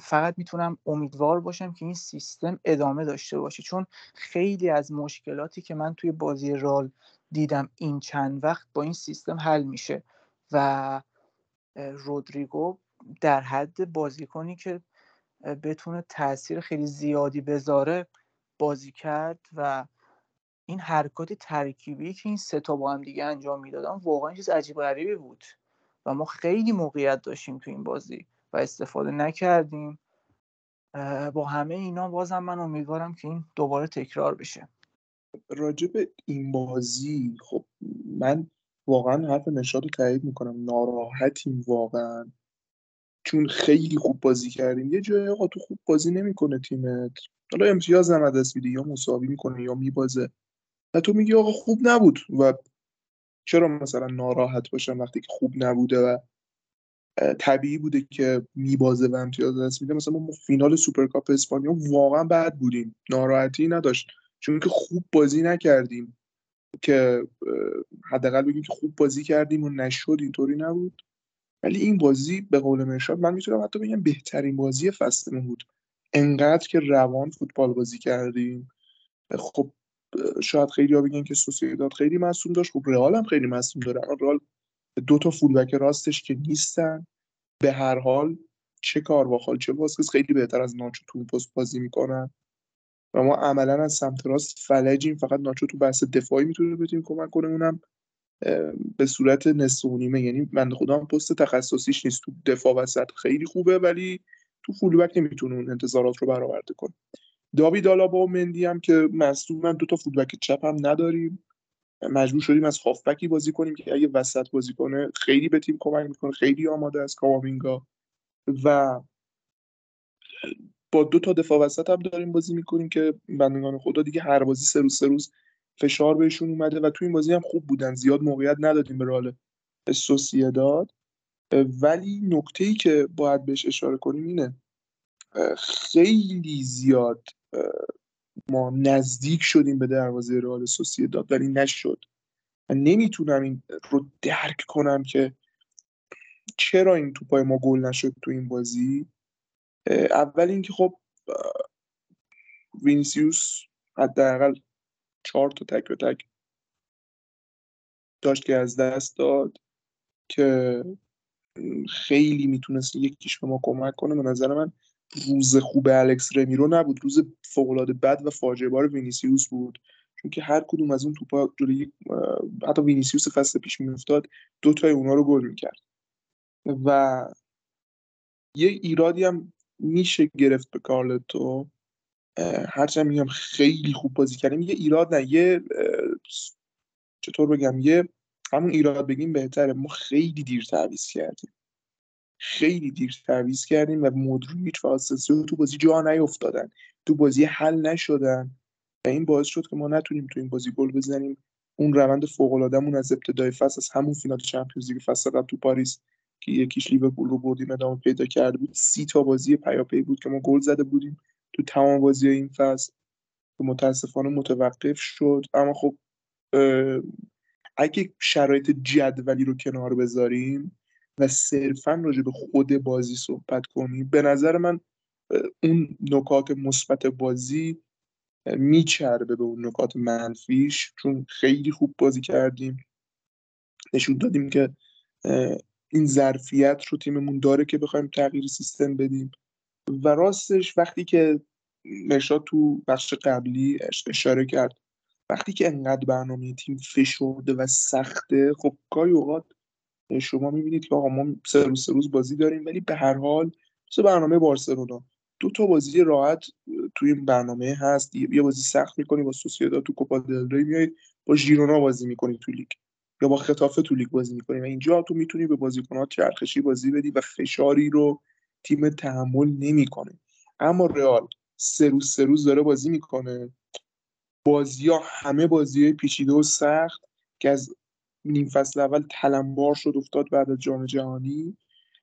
فقط می‌تونم امیدوار باشم که این سیستم ادامه داشته باشه. چون خیلی از مشکلاتی که من توی بازی رال دیدم این چند وقت با این سیستم حل میشه و رودریگو در حد بازیکنی که بتونه تاثیر خیلی زیادی بذاره بازی کرد و این حرکات ترکیبی که این سه تا با هم دیگه انجام می‌دادن واقعا چیز عجیب غریبی بود و ما خیلی موقعیت داشتیم تو این بازی. استفاده نکردیم. با همه اینا بازم من امیدوارم که این دوباره تکرار بشه. راجع به این بازی خب من واقعا حرف نشاد رو تایید می‌کنم. ناراحتیم واقعا. چون خیلی خوب بازی کردیم. یه جای آقا تو خوب بازی نمی‌کنه تیمت. حالا امتیاز هم دست میده یا مساوی می‌کنه یا میبازه. و تو میگی آقا خوب نبود. و چرا مثلا ناراحت باشم وقتی که خوب نبوده و طبیعی بوده که میبازه و امتیاز دست میده مثلا ما فینال سوپرکاپ اسپانیا واقعا بد بودیم. ناراحتی نداشت. چون که خوب بازی نکردیم که حداقل بگیم که خوب بازی کردیم و نشد اینطوری نبود. ولی این بازی به قول مرشاد من می‌تونم حتی بگم بهترین بازی فصلمون بود. انقدر که روان فوتبال بازی کردیم. خب شاید خیلی ها بگن که سوسیداد خیلی مصوم داشت. خب رئال هم خیلی مصوم داره. رئال دو تا فولبک راستش که نیستن. به هر حال چه کارواخال چه واسکس خیلی بهتر از ناچو تو پست بازی می‌کنن. و ما عملا از سمت راست فلجیم فقط ناچو تو بحث دفاعی می‌تونه بتونیم کمک کنه. اونم به صورت نصف نیمه یعنی من خدا پست تخصصیش نیست. تو دفاع وسط خیلی خوبه ولی تو فولبک نمی‌تونه اون انتظارات رو برآورده کنه. داوید آلابا و مندی هم که مصدومن دو تا فولبک چپ هم نداریم. مجبور شدیم از هافبکی بازی کنیم که اگه وسط بازی کنه خیلی به تیم کمک می‌کنه خیلی آماده است کامامینگا و با دو تا دفاع وسط هم داریم بازی می‌کنیم که بندگان خدا دیگه هر بازی سه روز سه روز فشار بهشون اومده و تو این بازی هم خوب بودن زیاد موقعیت ندادیم به رال داد ولی نکته ای که باید بهش اشاره کنیم اینه خیلی زیاد ما نزدیک شدیم به دروازه رئال داد ولی نشد. من نمی‌تونم این رو درک کنم که چرا این توپای ما گل نشد تو این بازی. اول اینکه خب وینیسیوس حداقل چهار تا تک به تک داشت که از دست داد که خیلی می‌تونست یکیش به ما کمک کنه. به نظر من روز خوب الکس رمیرو نبود. روز فوقالعاده بد و فاجعه بار وینیسیوس بود. چون که هر کدوم از اون توپا جلوی حتی وینیسیوس فصل پیش میافتاد دو تای اونا رو گل می‌کرد. و یه ایرادی هم میشه گرفت به کارلتو. هرچند میگم خیلی خوب بازی کردیم. یه ایراد نه یه چطور بگم یه همون ایراد بگیم بهتره. ما خیلی دیر تعویض کردیم. خیلی دیر تعویض کردیم و مودریچ و آسنسیو تو بازی جا نیافتادن تو بازی حل نشدن. و این باعث شد که ما نتونیم تو این بازی گل بزنیم. اون روند فوق العادهمون از ابتدای فصل از همون فینال چمپیونز لیگ فصل قبل تو پاریس که یک هیچ لیورپول رو بردیم ادامه پیدا کرده بود. سی تا بازی پیاپی بود که ما گل زده بودیم تو تمام بازی این فصل. که متاسفانه متوقف شد. اما خب اگه شرایط جدولی رو کنار بذاریم و صرفا راجع به خود بازی صحبت کنیم به نظر من اون نکات مثبت بازی میچربه به اون نکات منفیش چون خیلی خوب بازی کردیم. نشون دادیم که این ظرفیت رو تیممون داره که بخوایم تغییر سیستم بدیم. و راستش وقتی که نشاد تو بخش قبلی اشاره کرد وقتی که انقدر برنامه تیم فشرده و سخته خب گاهی اوقات شما می‌بینید که آقا ما سه روز سه روز بازی داریم ولی به هر حال مثل برنامه بارسلونا دو تا بازی راحت توی این برنامه هست. یه بازی سخت می‌کنی با سوسییداد تو کوپا دل ری میایید با ژیرونا بازی می‌کنی تو لیگ یا با خطافه تو لیگ بازی می‌کنی. و اینجا تو می‌تونی به بازیکنات چرخشی بازی بدی و فشاری رو تیم تحمل نمی‌کنه. اما رئال سه روز سه روز داره بازی می‌کنه. بازی ها همه بازی پیچیده و سخت که از نیم فصل اول تلمبار شد افتاد بعد از جام جهانی.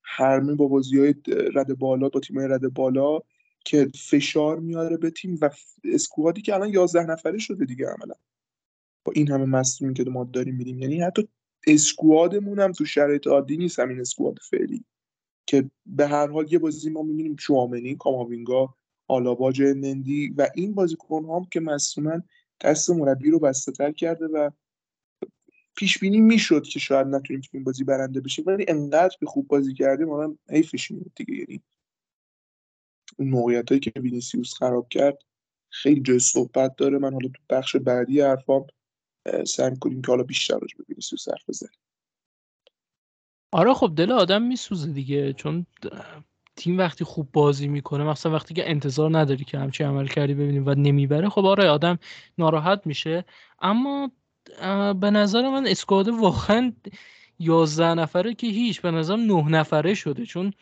هرمه با بازی های رد بالا با تیم رد بالا که فشار میاره به تیم و اسکوادی که الان 11 نفره شده دیگه عملا. با این همه مصدومی که ما داریم میدیم. یعنی حتی اسکوادمون هم تو شرایط عادی نیست همین اسکواد فعلی. که به هر حال یه بازی ما می‌بینیم شوامنی کاماوینگا آلابا نندی و این بازیکن هم که مصومن دست مربی رو بسته تر کرده و پیش بینی می‌شد که شاید نتونیم تو این بازی برنده بشیم ولی انقدر که خوب بازی کردیم ما حیفش میاد دیگه. یعنی اون موقعیت هایی که وینیسیوس خراب کرد خیلی جای صحبت داره. من حالا تو بخش بعدی حرفام سعی کنیم که حالا بیشتر راجع به وینیسیوس حرف بزنیم. آره خب دل آدم میسوزه دیگه. چون تیم وقتی خوب بازی می‌کنه مثلا وقتی که انتظار نداری که همچین عمل کردی ببینیم و نمی‌بره خب آره آدم ناراحت میشه. اما به نظر من اسکواد واقعا یازده نفره که هیچ به نظرم نه نفره شده. چون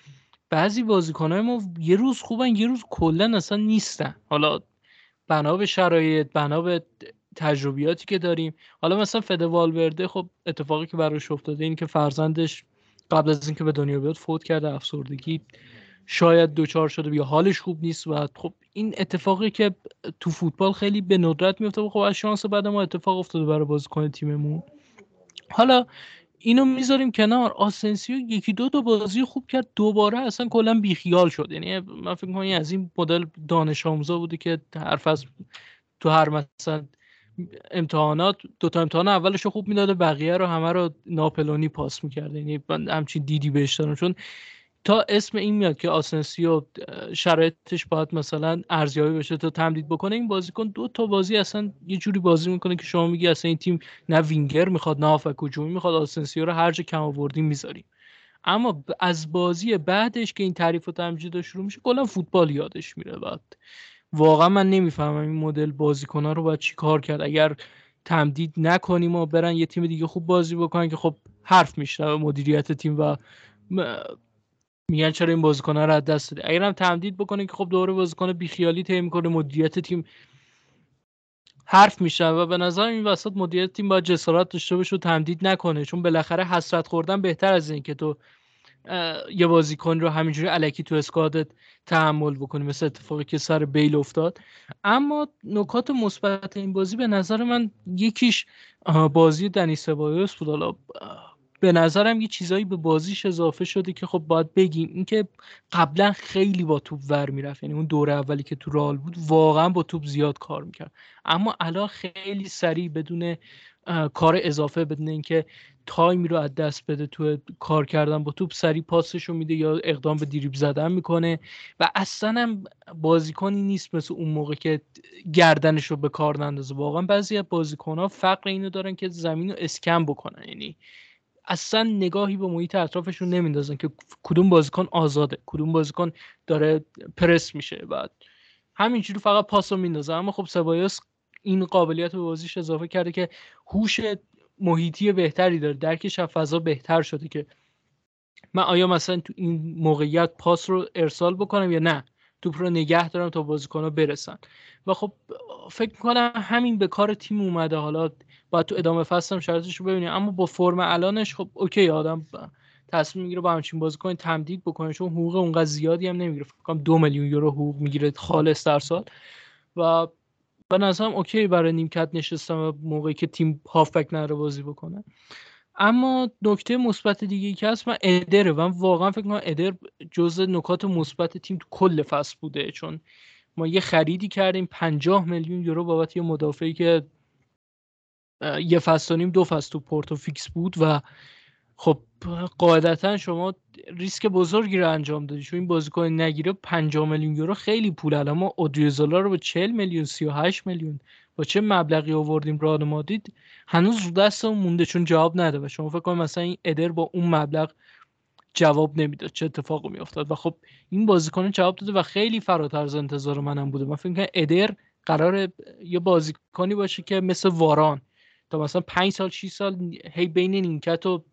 بعضی بازیکنهای ما یه روز خوبن یه روز کلا اصلا نیستن. حالا بنا به شرایط بنا به تجربیاتی که داریم. حالا مثلا فده والورده خب اتفاقی که براش افتاده این که فرزندش قبل از اینکه به دنیا بیاد فوت کرده افسردگی. شاید دوچار شده یا حالش خوب نیست و خب این اتفاقی که تو فوتبال خیلی به ندرت میفته خب از شانس بعد ما اتفاق افتاده برای بازیکن تیممون. حالا اینو می‌ذاریم کنار. آسنسیو یکی دو تا بازی خوب کرد. دوباره اصلا کلا بیخیال شد. یعنی من فکر کنم از این مدل دانش آموزا بوده که حرف از تو هر مثلا امتحانات دو تا امتحان اولش خوب می‌داده بقیه رو همه رو ناپلئونی پاس می‌کرده. یعنی همچین دیدی بهش دارم. چون تا اسم این میاد که آسنسیو شرایطش باید مثلا ارزیابی بشه تا تمدید بکنه این بازیکن دو تا بازی اصلا یه جوری بازی می‌کنه که شما میگی اصلا این تیم نه وینگر می‌خواد نه هافبک هجومی می‌خواد آسنسیو رو هر جا کم آوردیم می‌ذاریم. اما از بازی بعدش که این تعریف و تمجید شروع میشه کلا فوتبال یادش میره. بعد واقعا من نمی‌فهمم این مدل بازیکن ها رو باید چی کار کرد. اگر تمدید نکنیم و برن یه تیم دیگه خوب بازی بکنن که خب حرف میشنوه مدیریت تیم و میگن چرا این بازیکن رو از دست دادی؟ اگر هم تمدید بکنه که خب دوره بازیکن بیخیالی طی می‌کنه مدیریت تیم حرف میشه و به نظر این وسط مدیریت تیم باید جسارت داشته باشه و تمدید نکنه. چون بالاخره حسرت خوردن بهتر از این که تو یه بازیکن رو همینجوری علکی تو اسکادت تحمل بکنی مثل اتفاقی که سر بیل افتاد. اما نکات مثبت این بازی به نظر من یکیش بازی دنی سبایوس بود. حالا به نظرم یه چیزایی به بازیش اضافه شده که خب باید بگیم. اینکه قبلا خیلی با توپ ور می‌رفت. یعنی اون دوره اولی که تو رال بود واقعا با توپ زیاد کار می‌کرد. اما الان خیلی سریع بدون کار اضافه بدون اینکه تایمی رو از دست بده تو کار کردن با توپ سری پاسش رو میده یا اقدام به دریب زدن می‌کنه. و اصلا هم بازیکنی نیست مثل اون موقع که گردنش رو به کار نندازه. واقعا بعضی از بازیکن ها فقر اینو دارن که زمین رو اسکن بکنن. یعنی اصلا نگاهی به محیط اطرافشون نمیندازن که کدوم بازیکن آزاده کدوم بازیکن داره پرس میشه. بعد همینجوری فقط پاس رو میندازه. اما خب سبایوس این قابلیت به بازیش اضافه کرده که هوش محیطی بهتری داره. درکش از فضا بهتر شده که من آیا مثلا تو این موقعیت پاس رو ارسال بکنم یا نه؟ توپ رو نگه دارم تا بازیکن‌ها برسن. و خب فکر می‌کنم همین به کار تیم اومده. حالا باید تو ادامه فصل هم شرطش رو ببینیم اما با فرم الانش خب اوکی آدم تصمیم می‌گیره با همچین بازیکن تمدید بکنه چون حقوق اونقدر زیادی هم نمی‌گیره. فکر کنم دو میلیون یورو حقوق می‌گیره خالص در سال. و به نظرم okay برای نیمکت نشستنم موقعی که تیم هافبک نداره بازی بکنه. اما نکته مثبت دیگه که هست من ادره. من واقعا فکر کنم ادر جز نکات مثبت تیم تو کل فصل بوده. چون ما یه خریدی کردیم 50 میلیون یورو بابت یه مدافعی که یه فصل نیم دو فصل تو پورتو فیکس بود و خب قاعدتا شما ریسک بزرگی رو انجام دادی. چون این بازیکن نگیره 50 میلیون یورو خیلی پوله. الان ما اودریوزولا رو به 40 میلیون 38 میلیون با چه مبلغی آوردیم راد مادید هنوز رو دستمون مونده چون جواب نده و شما فکر کنید مثلا این ادر با اون مبلغ جواب نمی‌داد. چه اتفاقی میافتاد؟ و خب این بازیکن جواب داده و خیلی فراتر از انتظار منم بوده. من فکر کنم ادر قرار یه بازیکنی باشه که مثل واران تا مثلا 5 سال 6 سال هی بین نیمکت و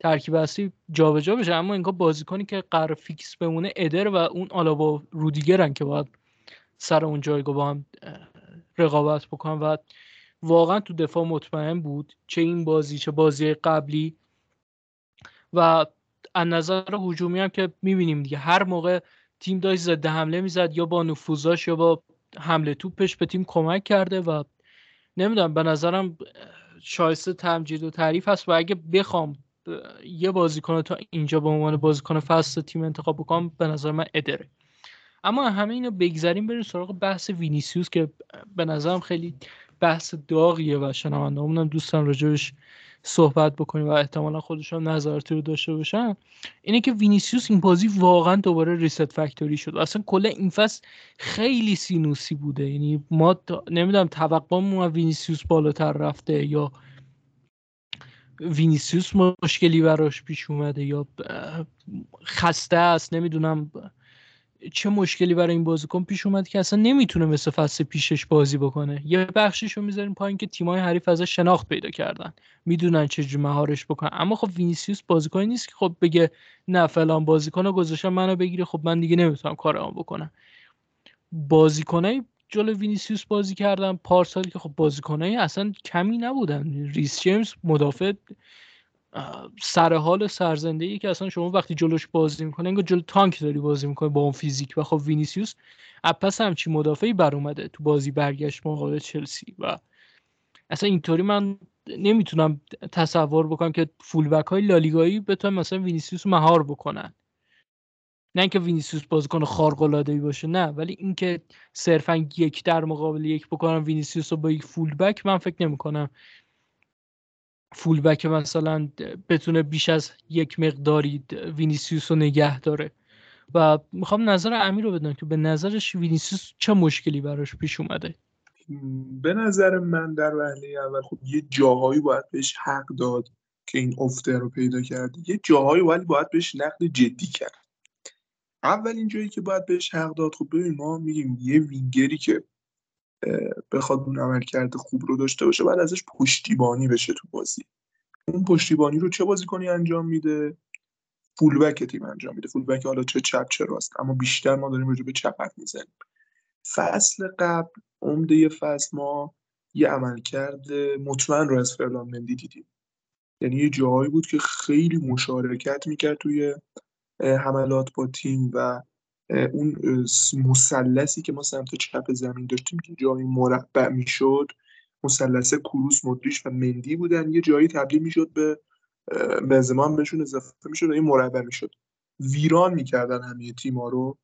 ترکیب اصلی جابجا بشه. اما اینکه بازیکنی که قرار فیکس بمونه ادر و اون آلابا رودیگرن که باید سر اون جایگاه با هم رقابت بکنن. و واقعا تو دفاع مطمئن بود چه این بازی چه بازی قبلی. و از نظر هجومی هم که می‌بینیم دیگه هر موقع تیم داشت ضد حمله می‌زد یا با نفوذاش یا با حمله توپش به تیم کمک کرده و نمی‌دونم به نظرم شایسته تمجید و تعریف هست و اگه بخوام یه بازیکن تا اینجا به عنوان بازیکن فصل تیم انتخاب بکنم به نظر من ادره اما همه اینو بگذاریم بریم سراغ بحث وینیسیوس که به نظرم خیلی بحث داغیه و شنوندهامون دوستان راجبش صحبت بکنیم و احتمالا خودشون نظراتی رو داشته باشن اینه که وینیسیوس این بازی واقعا دوباره reset factory شد. اصلا کل این فصل خیلی سینوسی بوده. یعنی ما نمی‌دونم توقعمون وینیسیوس بالاتر رفته یا وینیسیوس مشکلی براش پیش اومده یا خسته است نمی‌دونم. چه مشکلی برای این بازیکن پیش اومد که اصلا نمی‌تونه مثل فصل پیشش بازی بکنه؟ یه بخشیش رو می‌ذاریم پایین که تیمای حریف ازش شناخت پیدا کردن. می‌دونن چه مهارش بکنن. اما خب وینیسیوس بازیکنی نیست که خب بگه نه فلان بازیکن رو گذاشتم منو بگیره. خب من دیگه نمی‌تونم کارمو بکنم. بازیکنای جلو وینیسیوس بازی کردن. پارسال که خب بازیکنای اصلا کمی نبودن. ریس جیمز مدافع سر حال سرزنده ای که اصلا شما وقتی جلوش بازی می‌کنه انگار جلو تانک داری بازی می‌کنه با اون فیزیک. و خب وینیسیوس از پس همچی مدافعی بر اومده تو بازی برگشت مقابل چلسی. و اصلا اینطوری من نمی‌تونم تصور بکنم که فول بک های لالیگایی بتونن مثلا وینیسیوس مهار بکنن. نه اینکه وینیسیوس بازیکن خارق العاده باشه نه. ولی اینکه صرفا یک در مقابل یک بکنم وینیسیوس رو با یک فول بک من فکر نمی‌کنم فول بک مثلا بتونه بیش از یک مقداری وینیسیوس رو نگه داره. و می‌خوام نظر امیر رو بدونم که به نظرش وینیسیوس چه مشکلی براش پیش اومده؟ به نظر من در وهله اول خب یه جاهایی باید بهش حق داد که این افته رو پیدا کرده. یه جاهایی ولی باید بهش نقد جدی کرد. اولین جایی که باید بهش حق داد خب ببین ما میگیم یه وینگری که بخواد اون عمل کرده خوب رو داشته باشه بعد ازش پشتیبانی بشه تو بازی. اون پشتیبانی رو چه بازیکنی انجام میده؟ فولبک تیم انجام میده. فولبک حالا چه چپ چه راست. اما بیشتر ما داریم راجع به چپ می‌زنیم. فصل قبل عمده فصل ما یه عمل کرده مطمئن رو از فرلان مندی دیدیم. یعنی یه جاهایی بود که خیلی مشارکت می‌کرد توی حملات با تیم و اون مثلثی که ما سمت چپ زمین داشتیم که جایی مربع می‌شد مثلث کروس مدریش و مندی بودن. یه جایی تبدیل می‌شد به بنزما بهشون اضافه می‌شد و این مربع می‌شد. ویران می‌کردن همه تیما رو.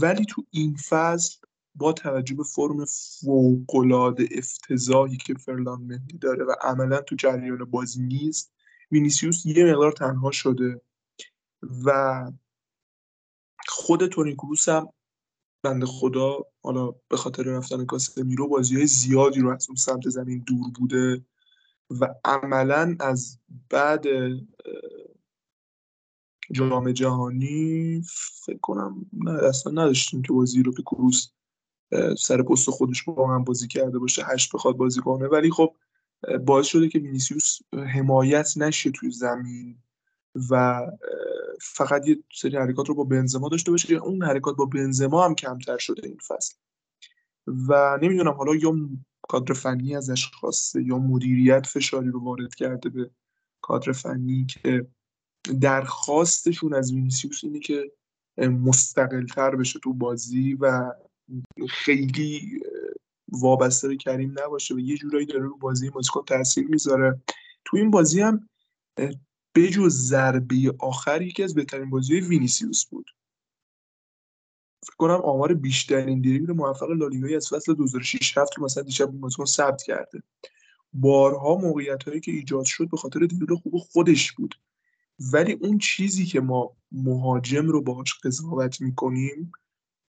ولی تو این فصل با توجه به فرم فوقالعاده افتضاحی که فرلان مندی داره و عملا تو جریان بازی نیست وینیسیوس یه مقدار تنها شده و خود تونی کروس هم بنده خدا حالا به خاطر رفتن کاسمیرو بازی های زیادی رو از اون سمت زمین دور بوده و عملا از بعد جام جهانی فکر کنم نه اصلا نداشتیم که بازی رو که کروس سر پست خودش با هم بازی کرده باشه هشت بخواد بازی کنه. ولی خب باعث شده که وینیسیوس حمایت نشه توی زمین و فقط یه سری حرکات رو با بنزما داشته باشه اون حرکات با بنزما هم کمتر شده این فصل. و نمی‌دونم حالا یا کادر فنی ازش خواسته یا مدیریت فشاری رو وارد کرده به کادر فنی که درخواستشون از وینیسیوس اینه که مستقلتر بشه تو بازی و خیلی وابسته به کریم نباشه و یه جورایی داره رو بازی بازیکن تاثیر می‌ذاره. تو این بازی هم بجز ضربه آخر یکی از بهترین بازی وینیسیوس بود. فکر کنم آمار بیشترین دریبل موفق لالیگایی از فصل 2006 7 رو مثلا دیشب بازیکن ثبت کرده. بارها موقعیت هایی که ایجاد شد به خاطر دریبل خوب خودش بود. ولی اون چیزی که ما مهاجم رو باهاش قضاوت می‌کنیم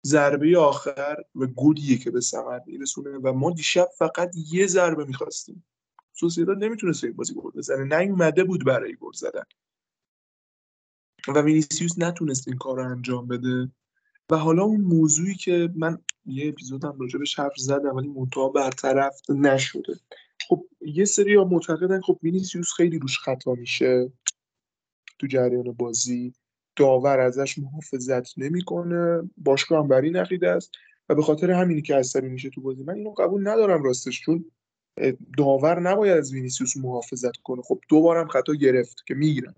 ضربه آخر و گلیه که به ثمر میرسونه و ما دیشب فقط یه ضربه می‌خواستیم. سوسیداد نمی‌تونست یک بازی گل بزنه. نیومده بود برای گل زدن. و وینیسیوس نتونست این کار رو انجام بده. و حالا اون موضوعی که من یه اپیزودم راجبش حرف زدم ولی منتها برطرف نشده. خب یه سری ها معتقدن خب وینیسیوس خیلی روش خطا میشه تو جریان بازی. داور ازش محافظت نمی‌کنه. باشگاه هم بر این عقیده است. و به خاطر همینی که عصبی میشه تو بازی. من اینو قبول ندارم راستش چون داور نباید از وینیسیوس محافظت کنه. خب دوبارم خطا گرفت که می‌گیرن.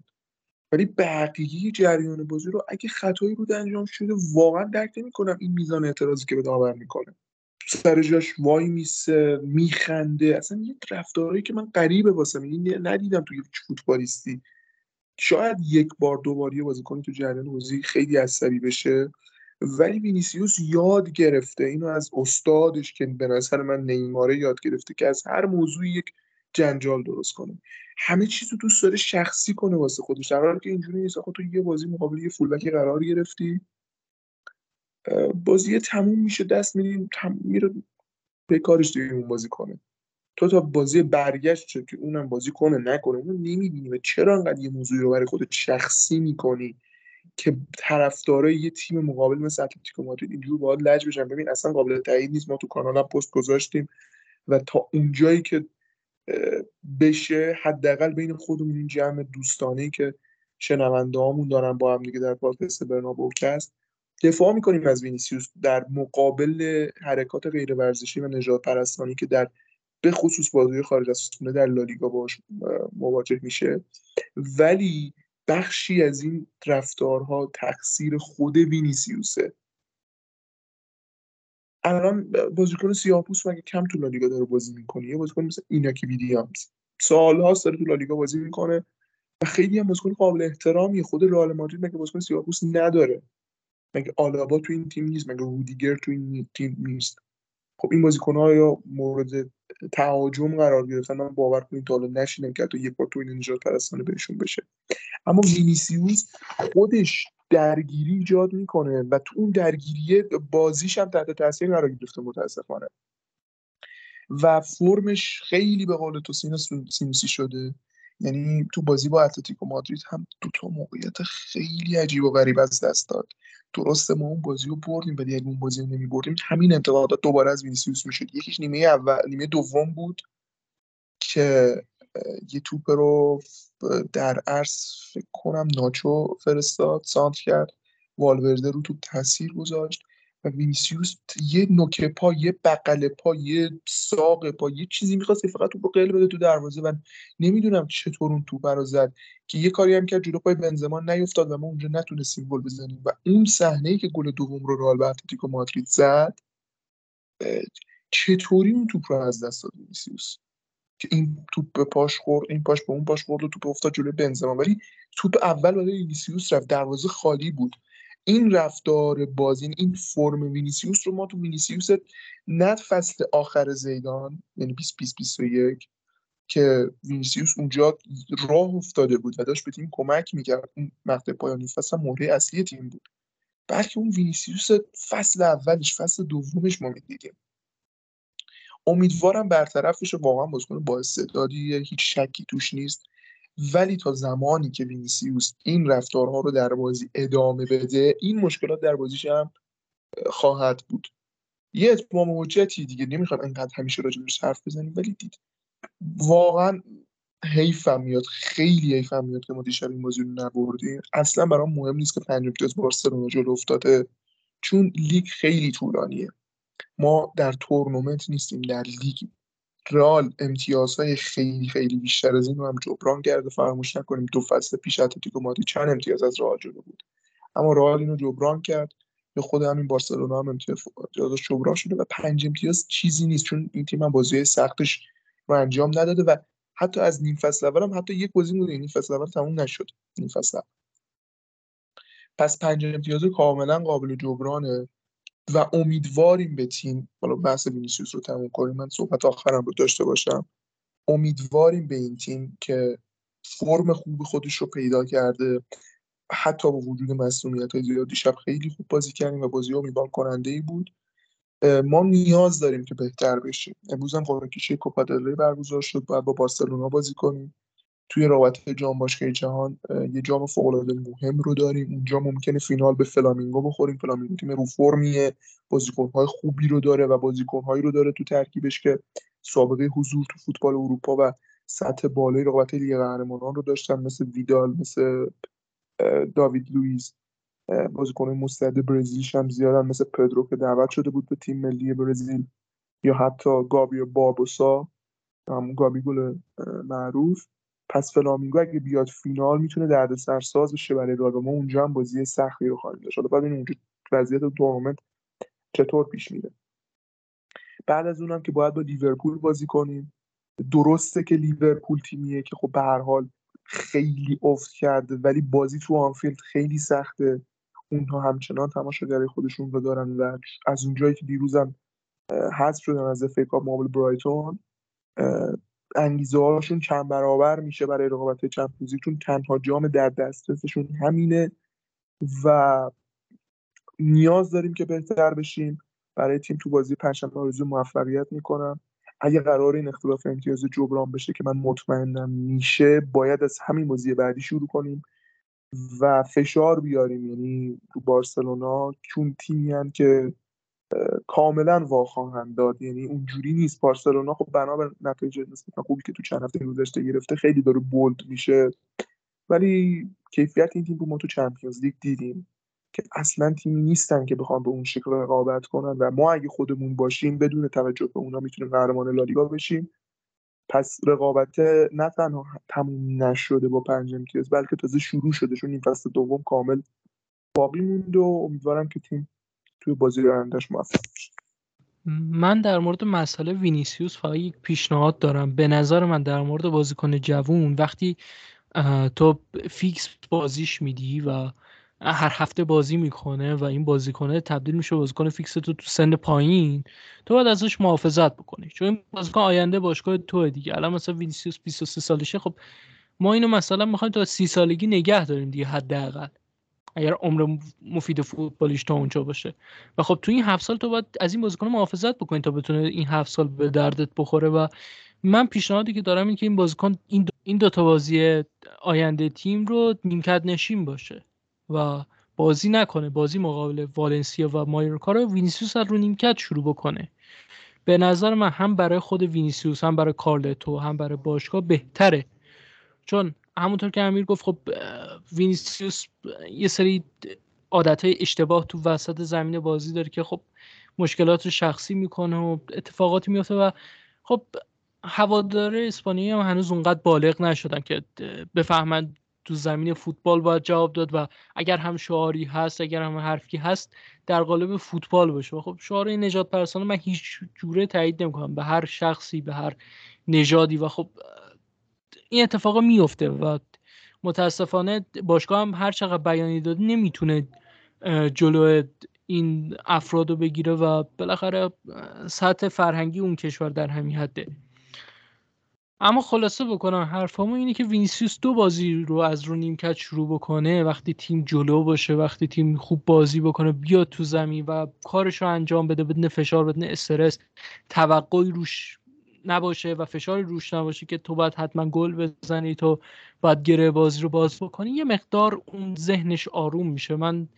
ولی بقیه جریان بازی رو اگه خطایی بود انجام شده واقعا درک نمی‌کنم این میزان اعتراضی که به داور می‌کنه. سر جاش وای میسه میخنده. اصلا یه رفتارهایی که من غریبه واسم. این ندیدم توی فوتبالیستی. شاید یک بار دو بار یه تو جریان بازی خیلی عصبی بشه. ولی وینیسیوس یاد گرفته. اینو از استادش که به نظر من نیماره یاد گرفته که از هر موضوعی یک جنجال درست کنه. همه چیز رو دوست داره شخصی کنه واسه خودش. در حالی که اینجوری نیست. تو یه بازی مقابل یه فولبک قرار گرفتی. بازی تموم میشه. دست میدیم. تم... میره به کارش دیگه اون بازی کنه. تو تا بازی برگشت شد که اونم بازی کنه نکنه. اونو نمی‌بینی. و چرا انقدر یه موضوعی رو برای خودت شخصی می‌کنی؟ که طرفدارای یه تیم مقابل مثل اتلتیکو مادرید اینجور باید لج بشن. ببین اصلا قابل تایید نیست. ما تو کانال پست گذاشتیم و تا اونجایی که بشه حداقل بین خودمون این جمع دوستانه که شنونده هامون دارن با هم دیگه در پادکست برنابو است دفاع می‌کنیم از وینیسیوس در مقابل حرکات غیر ورزشی و نجات پرستانی که در به خصوص بازی خارج از خونه در لالیگا باش مواجه میشه. ولی بخشی از این رفتارها تقصیر خود وینیسیوسه. الان بازیکن سیاه‌پوست مگه کم تو لالیگا داره بازی می‌کنه؟ یه بازیکن مثل ایناکی ویلیامز. سالهاست داره تو لالیگا بازی می‌کنه و خیلی هم بازیکن قابل احترامی خود رئال مادرید مگه بازیکن سیاه‌پوست نداره؟ مگه آلابا تو این تیم نیست؟ مگه رودیگر تو این تیم نیست؟ خب این بازیکن‌ها یا مورد تهاجم قرار گرفتن من باور کنید تا حالا نشینم که حتی یک بار تو این نجات پرستانه بهشون بشه. اما وینیسیوس خودش درگیری ایجاد می‌کنه و تو اون درگیری بازیش هم تحت تاثیر قرار گرفته متاسفانه. و فرمش خیلی به قول تو سینوسی شده. یعنی تو بازی با اتلتیکو مادرید هم دو تا موقعیت خیلی عجیب و غریب از دست داد. درسته ما اون بازی رو بردیم ولی اگه اون بازی رو نمیبردیم همین انتقادات دوباره از وینیسیوس می‌شد. یکیش نیمه اول نیمه دوم بود که یه توپ رو در عرض فکر کنم ناچو فرستاد سانتر کرد والورده رو تو تاثیر گذاشت. و وینیسیوس یه نوک پا یه بغل پا یه ساق پا یه چیزی می‌خواست که فقط توپ قل بده تو دروازه. و نمی‌دونم چطور اون توپ رو زد که یه کاری هم کرد جلو پای بنزما نیفتاد و ما اونجا نتونستیم گل بزنیم. و اون صحنه که گل دوم رو رئال به اتلتیکو مادرید زد چطوری اون توپ رو از دست داد وینیسیوس؟ که این توپ به پاش خورد این پاش به اون پاش خورد و توپ افتاد جلوی بنزما. ولی توپ اول برای وینیسیوس رفت دروازه خالی بود. این رفتار بازی این فرم وینیسیوس رو ما تو وینیسیوس نه فصل آخر زیدان یعنی 2021 که وینیسیوس اونجا راه افتاده بود و داشت به تیم کمک می‌کرد. اون مقطع پایانی فصل مهره اصلی تیم بود. بلکه اون وینیسیوس فصل اولش فصل دومش ما می‌دیدیم. امیدوارم برطرفش واقعا بازیکن با استعدادی هیچ شکی توش نیست. ولی تا زمانی که وینیسیوس این رفتارها رو در بازی ادامه بده این مشکلات در بازیش هم خواهد بود. یه اتمام حجتی دیگه نمی‌خوام انقدر همیشه راجبش حرف بزنیم ولی دید. واقعا حیفم میاد خیلی حیفم میاد که ما دیشب این بازی رو نبردیم. اصلا برام مهم نیست که پنج امتیاز بارسلونا جلو افتاده چون لیگ خیلی طولانیه. ما در تورنمنت نیستیم در لیگ رال امتیازهای خیلی خیلی بیشتر از این رو هم جبران کرده. فراموش نکنیم دو فصل پیش اتلتیکو مادرید چند امتیاز از رئال جلو بود. اما رئال اینو جبران کرد. به خود همین بارسلونا هم امتیازش جبران شده و پنج امتیاز چیزی نیست. چون این تیم هم بازی سختش رو انجام نداده و حتی از نیم فصل اول هم حتی یک بازی بوده نیم فصل اول تموم نشد. نیم فصل پس پنج امتیاز کاملا قابل جبرانه. و امیدواریم به تیم حالا بحث وینیسیوس رو تموم کنیم من صحبت آخرم رو داشته باشم. امیدواریم به این تیم که فرم خوب خودش رو پیدا کرده. حتی با وجود مصدومیت های زیاد دیشب خیلی خوب بازی کردیم و بازی امیدوار کننده ای بود ما نیاز داریم که بهتر بشیم. امروز هم قرعه کشی کوپا برگزار شد باید با بارسلونا بازی کنیم. توی رباط جام باشگاه جهان یه جام فوق العاده مهم رو داریم. اونجا ممکنه فینال به فلامینگو بخوریم. فلامینگو تیم رو فرمیه. بازیکن‌های خوبی رو داره و بازیکن‌هایی رو داره تو ترکیبش که سابقه حضور تو فوتبال اروپا و سطح بالای رقابت لیگ قهرمانان رو داشتن. مثل ویدال مثل داوید لوئیس. بازیکن مستعد برزیلیش هم زیادن. مثل پدرو که دعوت شده بود به تیم ملی برزیل. یا حتی گابی باربوسا همون گابی گل معروف. پس فلامینگو اگه بیاد فینال می‌تونه دردسر ساز بشه برای رئال ما اونجا هم بازی سختی رو خواهیم داشت. حالا بعد اونجا وضعیت تورنمنت چطور پیش میره. بعد از اونم که باید با لیورپول بازی کنیم. درسته که لیورپول تیمیه که خب به هر حال خیلی افت کرده ولی بازی تو آنفیلد خیلی سخته. اونها همچنان تماشاگرای خودشون رو دارن و از اونجایی که دیروزم حذف شدن از افیکا مابل برایتون انگیزه هاشون چند برابر میشه برای رقابت چمپیونز چون تنها جام در دسترسشون همینه و نیاز داریم که بهتر بشیم. برای تیم تو بازی پنجشنبه آرزو موفقیت می‌کنم. اگه قرار این اختلاف امتیاز جبران بشه که من مطمئنم میشه باید از همین بازی بعدی شروع کنیم و فشار بیاریم. یعنی تو بارسلونا چون تیمی که کاملا واخواهند داد. یعنی اونجوری نیست. بارسلونا خب بنا به نتایج نسبتا خوبی که تو چند هفته گذشته گرفته خیلی داره بولد میشه. ولی کیفیت این تیم رو ما تو چمپیونز لیگ دیدیم که اصلا تیمی نیستن که بخوان به اون شکل رقابت کنن و ما اگه خودمون باشیم بدون توجه به اونا می‌تونیم قهرمان لالیگا بشیم. پس رقابت نه تنها تموم نشده با پنج امتیاز بلکه تازه شروع شده چون نیم فصل دوم کامل باقی موند و امیدوارم که تیم توی بازی آیندهش موفق بشه من در مورد مسئله وینیسیوس فقط یک پیشنهاد دارم. به نظر من در مورد بازیکن جوون وقتی تو فیکس بازیش میدی و هر هفته بازی می‌کنه و این بازیکنه تبدیل میشه بازیکن فیکس تو تو سن پایین تو باید ازش محافظت بکنی. چون این بازیکن آینده باشگاه تو دیگه. الان مثلا وینیسیوس 23 سالشه خب ما اینو مثلا می‌خوایم تا 30 سالگی نگه داریم دیگه حداقل. اگر عمر مفید فوتبالیش تا اونجا باشه. و خب تو این هفت سال تو باید از این بازیکن محافظت بکنی تا بتونه این هفت سال به دردت بخوره. و من پیشنهادی که دارم این که این بازیکن این دو, این دو تا بازی آینده تیم رو نیمکت نشین باشه و بازی نکنه. بازی مقابل والنسیا و مایورکا رو وینیسیوس رو نیمکت شروع بکنه. به نظر من هم برای خود وینیسیوس هم برای کارلتو هم برای باشگاه بهتره. چون همونطور که امیر گفت خب وینیسیوس یه سری عادت های اشتباه تو وسط زمین بازی داره که خب مشکلات رو شخصی می‌کنه و اتفاقاتی میفته و خب هوادار اسپانیایی هم هنوز اونقدر بالغ نشدن که بفهمن تو زمین فوتبال باید جواب داد و اگر هم شعاری هست اگر هم حرفی هست در قالب فوتبال باشه. و خب شعار نجات پرسانه من هیچ جوره تایید نمی‌کنم. به هر شخصی به هر نژادی و خب این اتفاق میفته و متاسفانه باشگاه هم هر چقدر بیانی داده نمی‌تونه جلو این افراد رو بگیره و بالاخره سطح فرهنگی اون کشور در همین حده. اما خلاصه بکنم حرفامو اینه که وینیسیوس دو بازی رو از رو نیمکت شروع بکنه. وقتی تیم جلو باشه وقتی تیم خوب بازی بکنه بیاد تو زمین و کارش رو انجام بده بدون فشار بدون استرس توقعی روش نباشه و فشار روش نباشه که تو باید حتما گل بزنی تو باید گره بازی رو باز بکنی یه مقدار اون ذهنش آروم میشه. من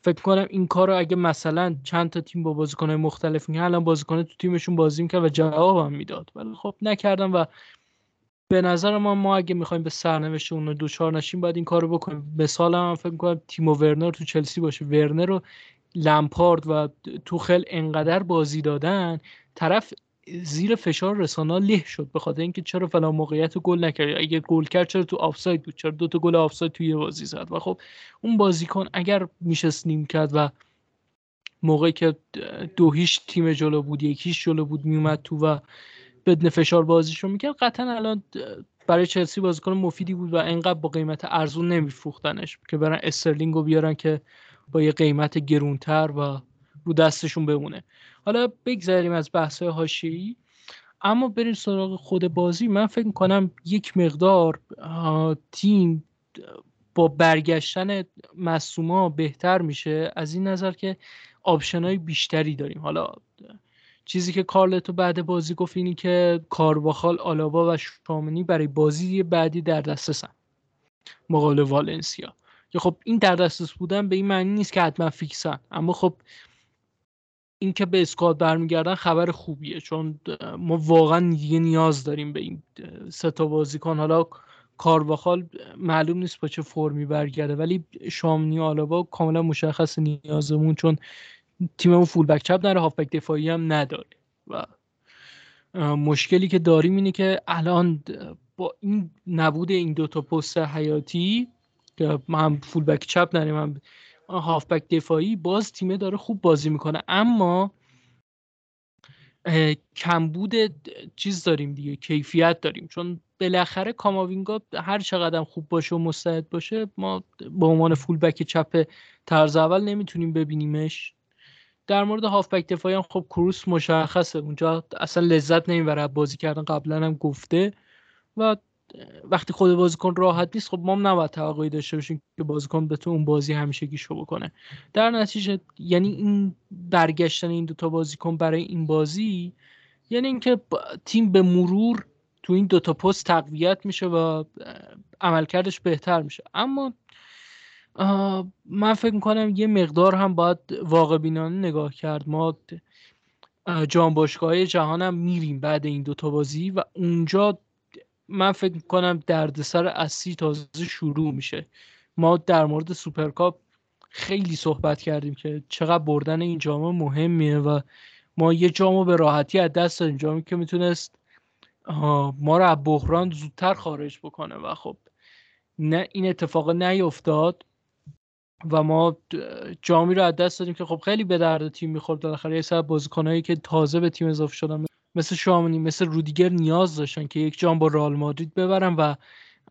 فکر کنم این کار رو اگه مثلا چند تا تیم با بازیکنهای مختلف میگه الان بازیکن تو تیمشون بازی می‌کرد و جوابم می‌داد. ولی خب نکردم و به نظر ما ما اگه می‌خوایم به سرنوشت اون دوچار نشیم باید این کار رو بکنیم. مثال هم فکر کنم تیمو ورنر تو چلسی باشه. ورنر رو لمپارد و توخل انقدر بازی دادن طرف زیر فشار رسانه له شد به خاطر اینکه چرا فلان موقعیت گل نکرد؟ اگه گل کرد چرا تو آفساید بود؟ چرا دو تا گل آفساید توی بازی زد؟ و خب اون بازیکن اگر میشست نیمکت و موقعی که دو هیچ تیم جلو بود یک هیچ جلو بود میومد تو و بدون فشار بازیشو می‌کرد قطعا الان برای چلسی بازیکن مفیدی بود و انقدر با قیمت ارزون نمیفروختنش که برن استرلینگ رو بیارن که با یه قیمت گرونتر و رو دستشون بمونه. حالا بگذریم از بحث حاشیه‌ای. اما بریم سراغ خود بازی. من فکر کنم یک مقدار تیم با برگشتن مصوما بهتر میشه. از این نظر که آپشن های بیشتری داریم. حالا چیزی که کارلتو بعد بازی گفت اینی که کارواخال آلاوا و شامنی برای بازی بعدی در دسترسن مقابل والنسیا. که خب این در دسترس بودن به این معنی نیست که حتما فیکسن. اما خب این که به اسکواد برمیگردن خبر خوبیه چون ما واقعا دیگه نیاز داریم به این سه تا بازیکن. حالا کارواخال معلوم نیست با چه فرمی برگرده ولی شامنی آلابا کاملا مشخص نیازمون چون تیممون فول بک چپ نره هافبک دفاعی هم نداره. و مشکلی که داریم اینه که الان با این نبود این دوتا پست حیاتی که هم فول بک چپ نریم هم هافبک دفاعی باز تیمه داره خوب بازی می‌کنه. اما کمبود چیز داریم دیگه کیفیت داریم. چون بالاخره کاماوینگا هر چقدر خوب باشه و مستعد باشه ما به عنوان فول بک چپ طرز اول نمی‌تونیم ببینیمش. در مورد هافبک دفاعی هم خب کروس مشخصه. اونجا اصلا لذت نمی‌بره. بازی کردن قبلا هم گفته. و وقتی خود بازیکن راحت نیست خب ما هم نباید توقعی داشته باشیم که بازیکن بتونه اون بازی همیشه گیشو بکنه. در نتیجه یعنی این برگشتن این دوتا بازیکن برای این بازی یعنی اینکه تیم به مرور تو این دوتا پست تقویت میشه و عملکردش بهتر میشه. اما من فکر می‌کنم یه مقدار هم باید واقع بینانه نگاه کرد. ما جان باشگاه جهانم میریم بعد این دوتا بازی و اونجا من فکر می‌کنم دردسر اصلی تازه شروع میشه. ما در مورد سوپرکاپ خیلی صحبت کردیم که چقدر بردن این جام مهمیه و ما یه جامو به راحتی از دست دادیم. جامی که می‌تونست ما رو از بحران زودتر خارج بکنه و خب نه این اتفاق نیفتاد و ما جامی رو از دست دادیم که خب خیلی به درد تیم می‌خورد. بالاخره یه سر بازیکنایی که تازه به تیم اضافه شدن مثل شامنی مثل رودیگر نیاز داشتن که یک جام با رئال مادرید ببرن و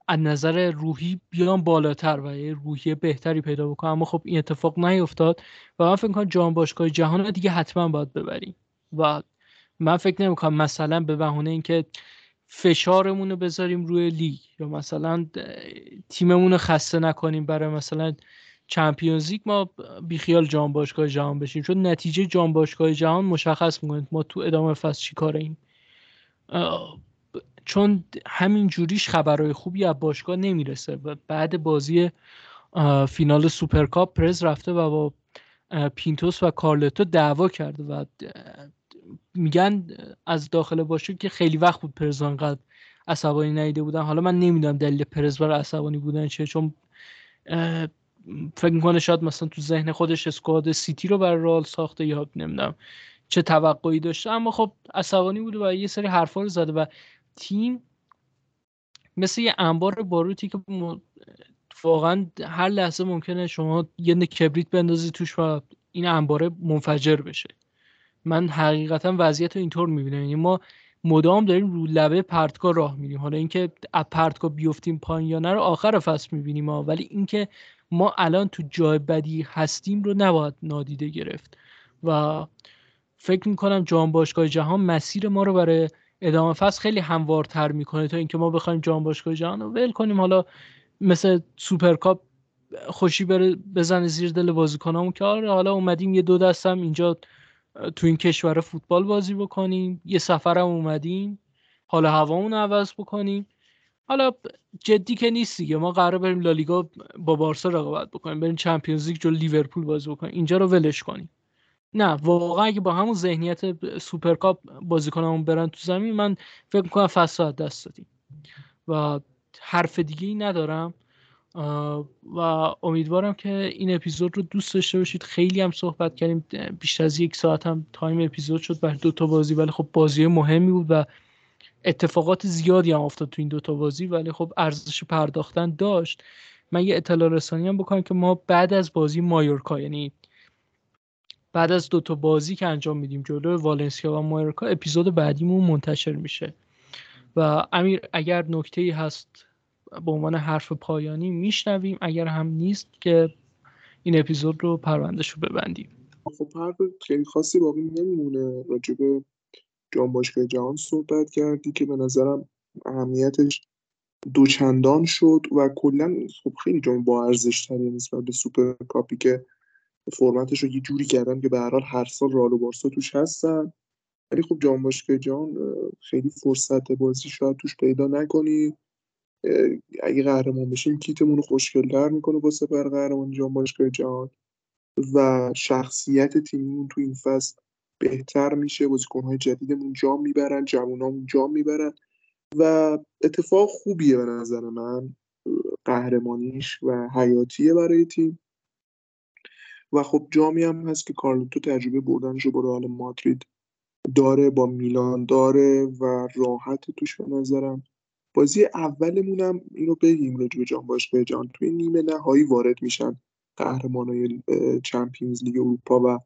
از نظر روحی بیان بالاتر و یه روحیه بهتری پیدا بکنن. اما خب این اتفاق نیفتاد و من فکر کنم جام باشگاه جهان دیگه حتما باید ببریم. و من فکر نمی‌کنم مثلا به بهونه اینکه فشارمون رو بذاریم روی لیگ یا مثلا تیممون رو خسته نکنیم برای مثلا چمپیونز لیگ ما بیخیال جام باشگاه جهان بشیم. چون نتیجه جام باشگاه جهان مشخص می‌کنه. ما تو ادامه فصل چی کاره‌ایم؟ چون همین جوریش خبرهای خوبی از باشگاه نمی‌رسه و بعد بازی فینال سوپرکاپ پرز رفته و با پینتوس و کارلتو دعوا کرده و میگن از داخل باشگاه که خیلی وقت بود پرز انقدر عصبانی نیده بودن. حالا من نمی‌دونم دلیل پرز برای عصبانی بودن چیه. چون فکر می‌کنه شاید مثلا تو ذهن خودش اسکواد سیتی رو برای رال ساخته یا نمی‌دونم چه توقعی داشته. اما خب عصبانی بوده و یه سری حرفا رو زده و تیم مثل یه انبار باروتی که واقعا هر لحظه ممکنه شما یه کبریت بندازی توش و این انباره منفجر بشه. من حقیقتا وضعیت رو اینطور می‌بینم. یعنی ما مدام داریم رو لبه پرتگاه راه میریم. حالا اینکه از پرتگاه بیفتیم پایین یا نه رو آخر فصل می‌بینیم ولی اینکه ما الان تو جای بدی هستیم رو نباید نادیده گرفت. و فکر می‌کنم جام باشگاه جهان مسیر ما رو برای ادامه فصل خیلی هموارتر می‌کنه تا اینکه ما بخوایم جام باشگاه جهان رو ول کنیم. حالا مثل سوپرکاپ خوشی بره بزنه زیر دل بازیکنامون که آره حالا اومدیم یه دو دستم اینجا تو این کشور فوتبال بازی بکنیم. یه سفرم اومدیم. حالا هوامون عوض بکنیم. حالا جدی که نیست دیگه. ما قرار بریم لالیگا با بارسا رقابت بکنیم بریم چمپیونز لیگ جلو لیورپول بازی بکنیم. اینجا رو ولش کنیم. نه واقعا اگه با همون ذهنیت سوپرکاپ بازیکنامون برن تو زمین من فکر می‌کنم فصل از دست دادیم. و حرف دیگه ای ندارم. و امیدوارم که این اپیزود رو دوست داشته باشید. خیلی هم صحبت کردیم. بیشتر از یک ساعت هم تایم اپیزود شد. بر دو تا بازی. ولی خب بازی مهمی بود و اتفاقات زیادی هم افتاد تو این دوتا بازی ولی خب ارزش پرداختن داشت. من یه اطلاع رسانی هم بکنم که ما بعد از بازی مایورکا یعنی بعد از دوتا بازی که انجام میدیم جلو والنسیا و مایورکا اپیزود بعدیمون منتشر میشه. و امیر اگر نکته ای هست به عنوان حرف پایانی میشنویم اگر هم نیست که این اپیزود رو پروندهش رو ببندیم. خب حرف خیلی خاصی باقی نمیمونه راجع به جام باشگاه جهان صحبت کردی که به نظرم اهمیتش دوچندان شد و کلا خب خیلی جام با ارزش تری نسبت به سوپر کاپی که فرمتش رو یه جوری کردن که به هر حال هر سال رئال و بارسا توش هستن. ولی خب جام باشگاه جهان خیلی فرصت بازی شاید توش پیدا نکنی. اگه قهرمان بشیم کیتمون رو خوشگلتر می‌کنه با سپر قهرمان جام باشگاه جهان و شخصیت تیممون تو این فصل بهتر میشه بازیکنهای جدیدمون جام می‌برن جوانامون جام می‌برن و اتفاق خوبیه به نظر من. قهرمانیش و حیاتیه برای تیم. و خب جامی هم هست که کارلوتو تجربه بردنش رو با رئال مادرید داره با میلان داره و راحت توش به نظرم. بازی اولمون هم اینو بگیم راجع به جام باشگاه جهان. توی نیمه نهایی وارد میشن قهرمانای چمپیونز لیگ اروپا و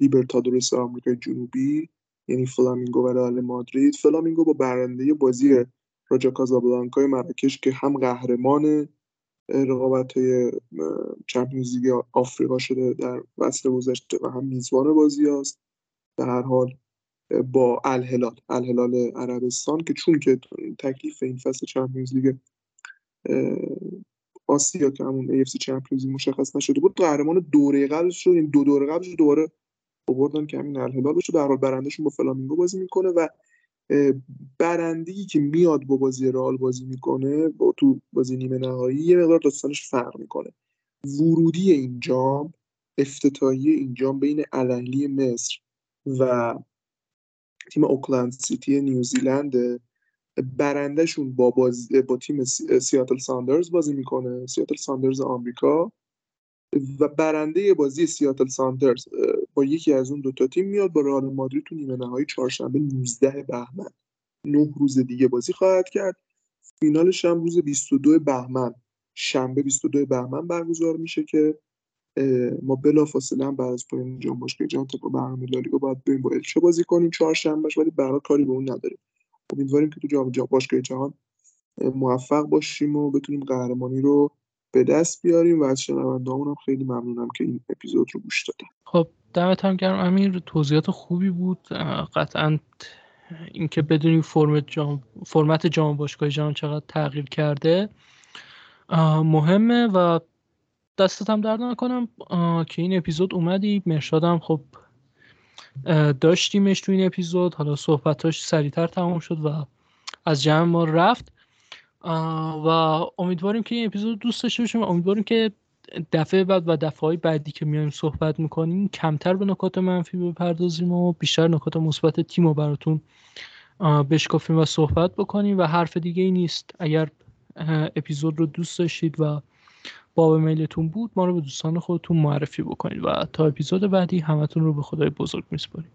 لیبرتادورس آمریکای جنوبی یعنی فلامینگو و رئال مادرید. فلامینگو با برنده بازی راجا کازابلانکای مراکش که هم قهرمان رقابت های چمپیونز لیگ آفریقا شده در فصل گذشته و هم میزبان بازی است در هر حال با الهلال الهلال عربستان که چون که تکلیف این فصل چمپیونز لیگ آسیا که همون AFC چمپیونز مشخص نشده بود قهرمان دوره قبلش رو این دو دوره قبلش دوباره آوردن که همین الهلال بشه در حال برندشون با فلامینگو بازی می‌کنه و برندگی که میاد با بازی رئال بازی می‌کنه با تو بازی نیمه نهایی یه مقدار داستانش فرق می‌کنه. ورودی این جام افتتاحیه این جام بین الاهلی مصر و تیم اوکلند سیتی نیوزیلند برندهشون با, بازی با تیم سیاتل ساندرز بازی می‌کنه. سیاتل ساندرز آمریکا. و برنده بازی سیاتل ساندرز با یکی از اون دوتا تیم میاد با رئال مادرید تو نیمه نهایی چهارشنبه 19 بهمن. نه روز دیگه بازی خواهد کرد. فینالش هم روز 22 بهمن. شنبه 22 بهمن برگزار میشه که ما بلافاصله هم بعد از پایان جام باشگاه جهان با برنامه لالیگا باید بریم با الچه بازی کنیم چهارشنبهش ولی برای کاری به اون نداریم. امیدواریم که تو جام باشگاه جهان موفق باشیم و بتونیم قهرمانی رو به دست بیاریم و از شنوندهامون خیلی ممنونم که این اپیزود رو گوش دادن خب دمت هم گرم. امیر توضیحات خوبی بود؟ قطعا اینکه بدونیم فرمت جام فرمت جام باشگاه جهان چقدر تغییر کرده مهمه و دستت هم درد نکنم. که این اپیزود اومدی. مرشادم خب داشتیمش تو این اپیزود. حالا صحبتاش سریعتر تمام شد و از جمع ما رفت. و امیدواریم که این اپیزود دوست داشته باشیم امیدواریم که دفعه بعد و دفعه های بعدی که میایم صحبت می‌کنیم کمتر به نکات منفی بپردازیم و بیشتر نکات مثبت تیم رو براتون بشکافیم و صحبت بکنیم و حرف دیگه ای نیست. اگر اپیزود رو دوست داشتید و باب میلتون بود ما رو به دوستان خودتون معرفی بکنید و تا اپیزود بعدی همتون رو به خدای بزرگ میسپاریم.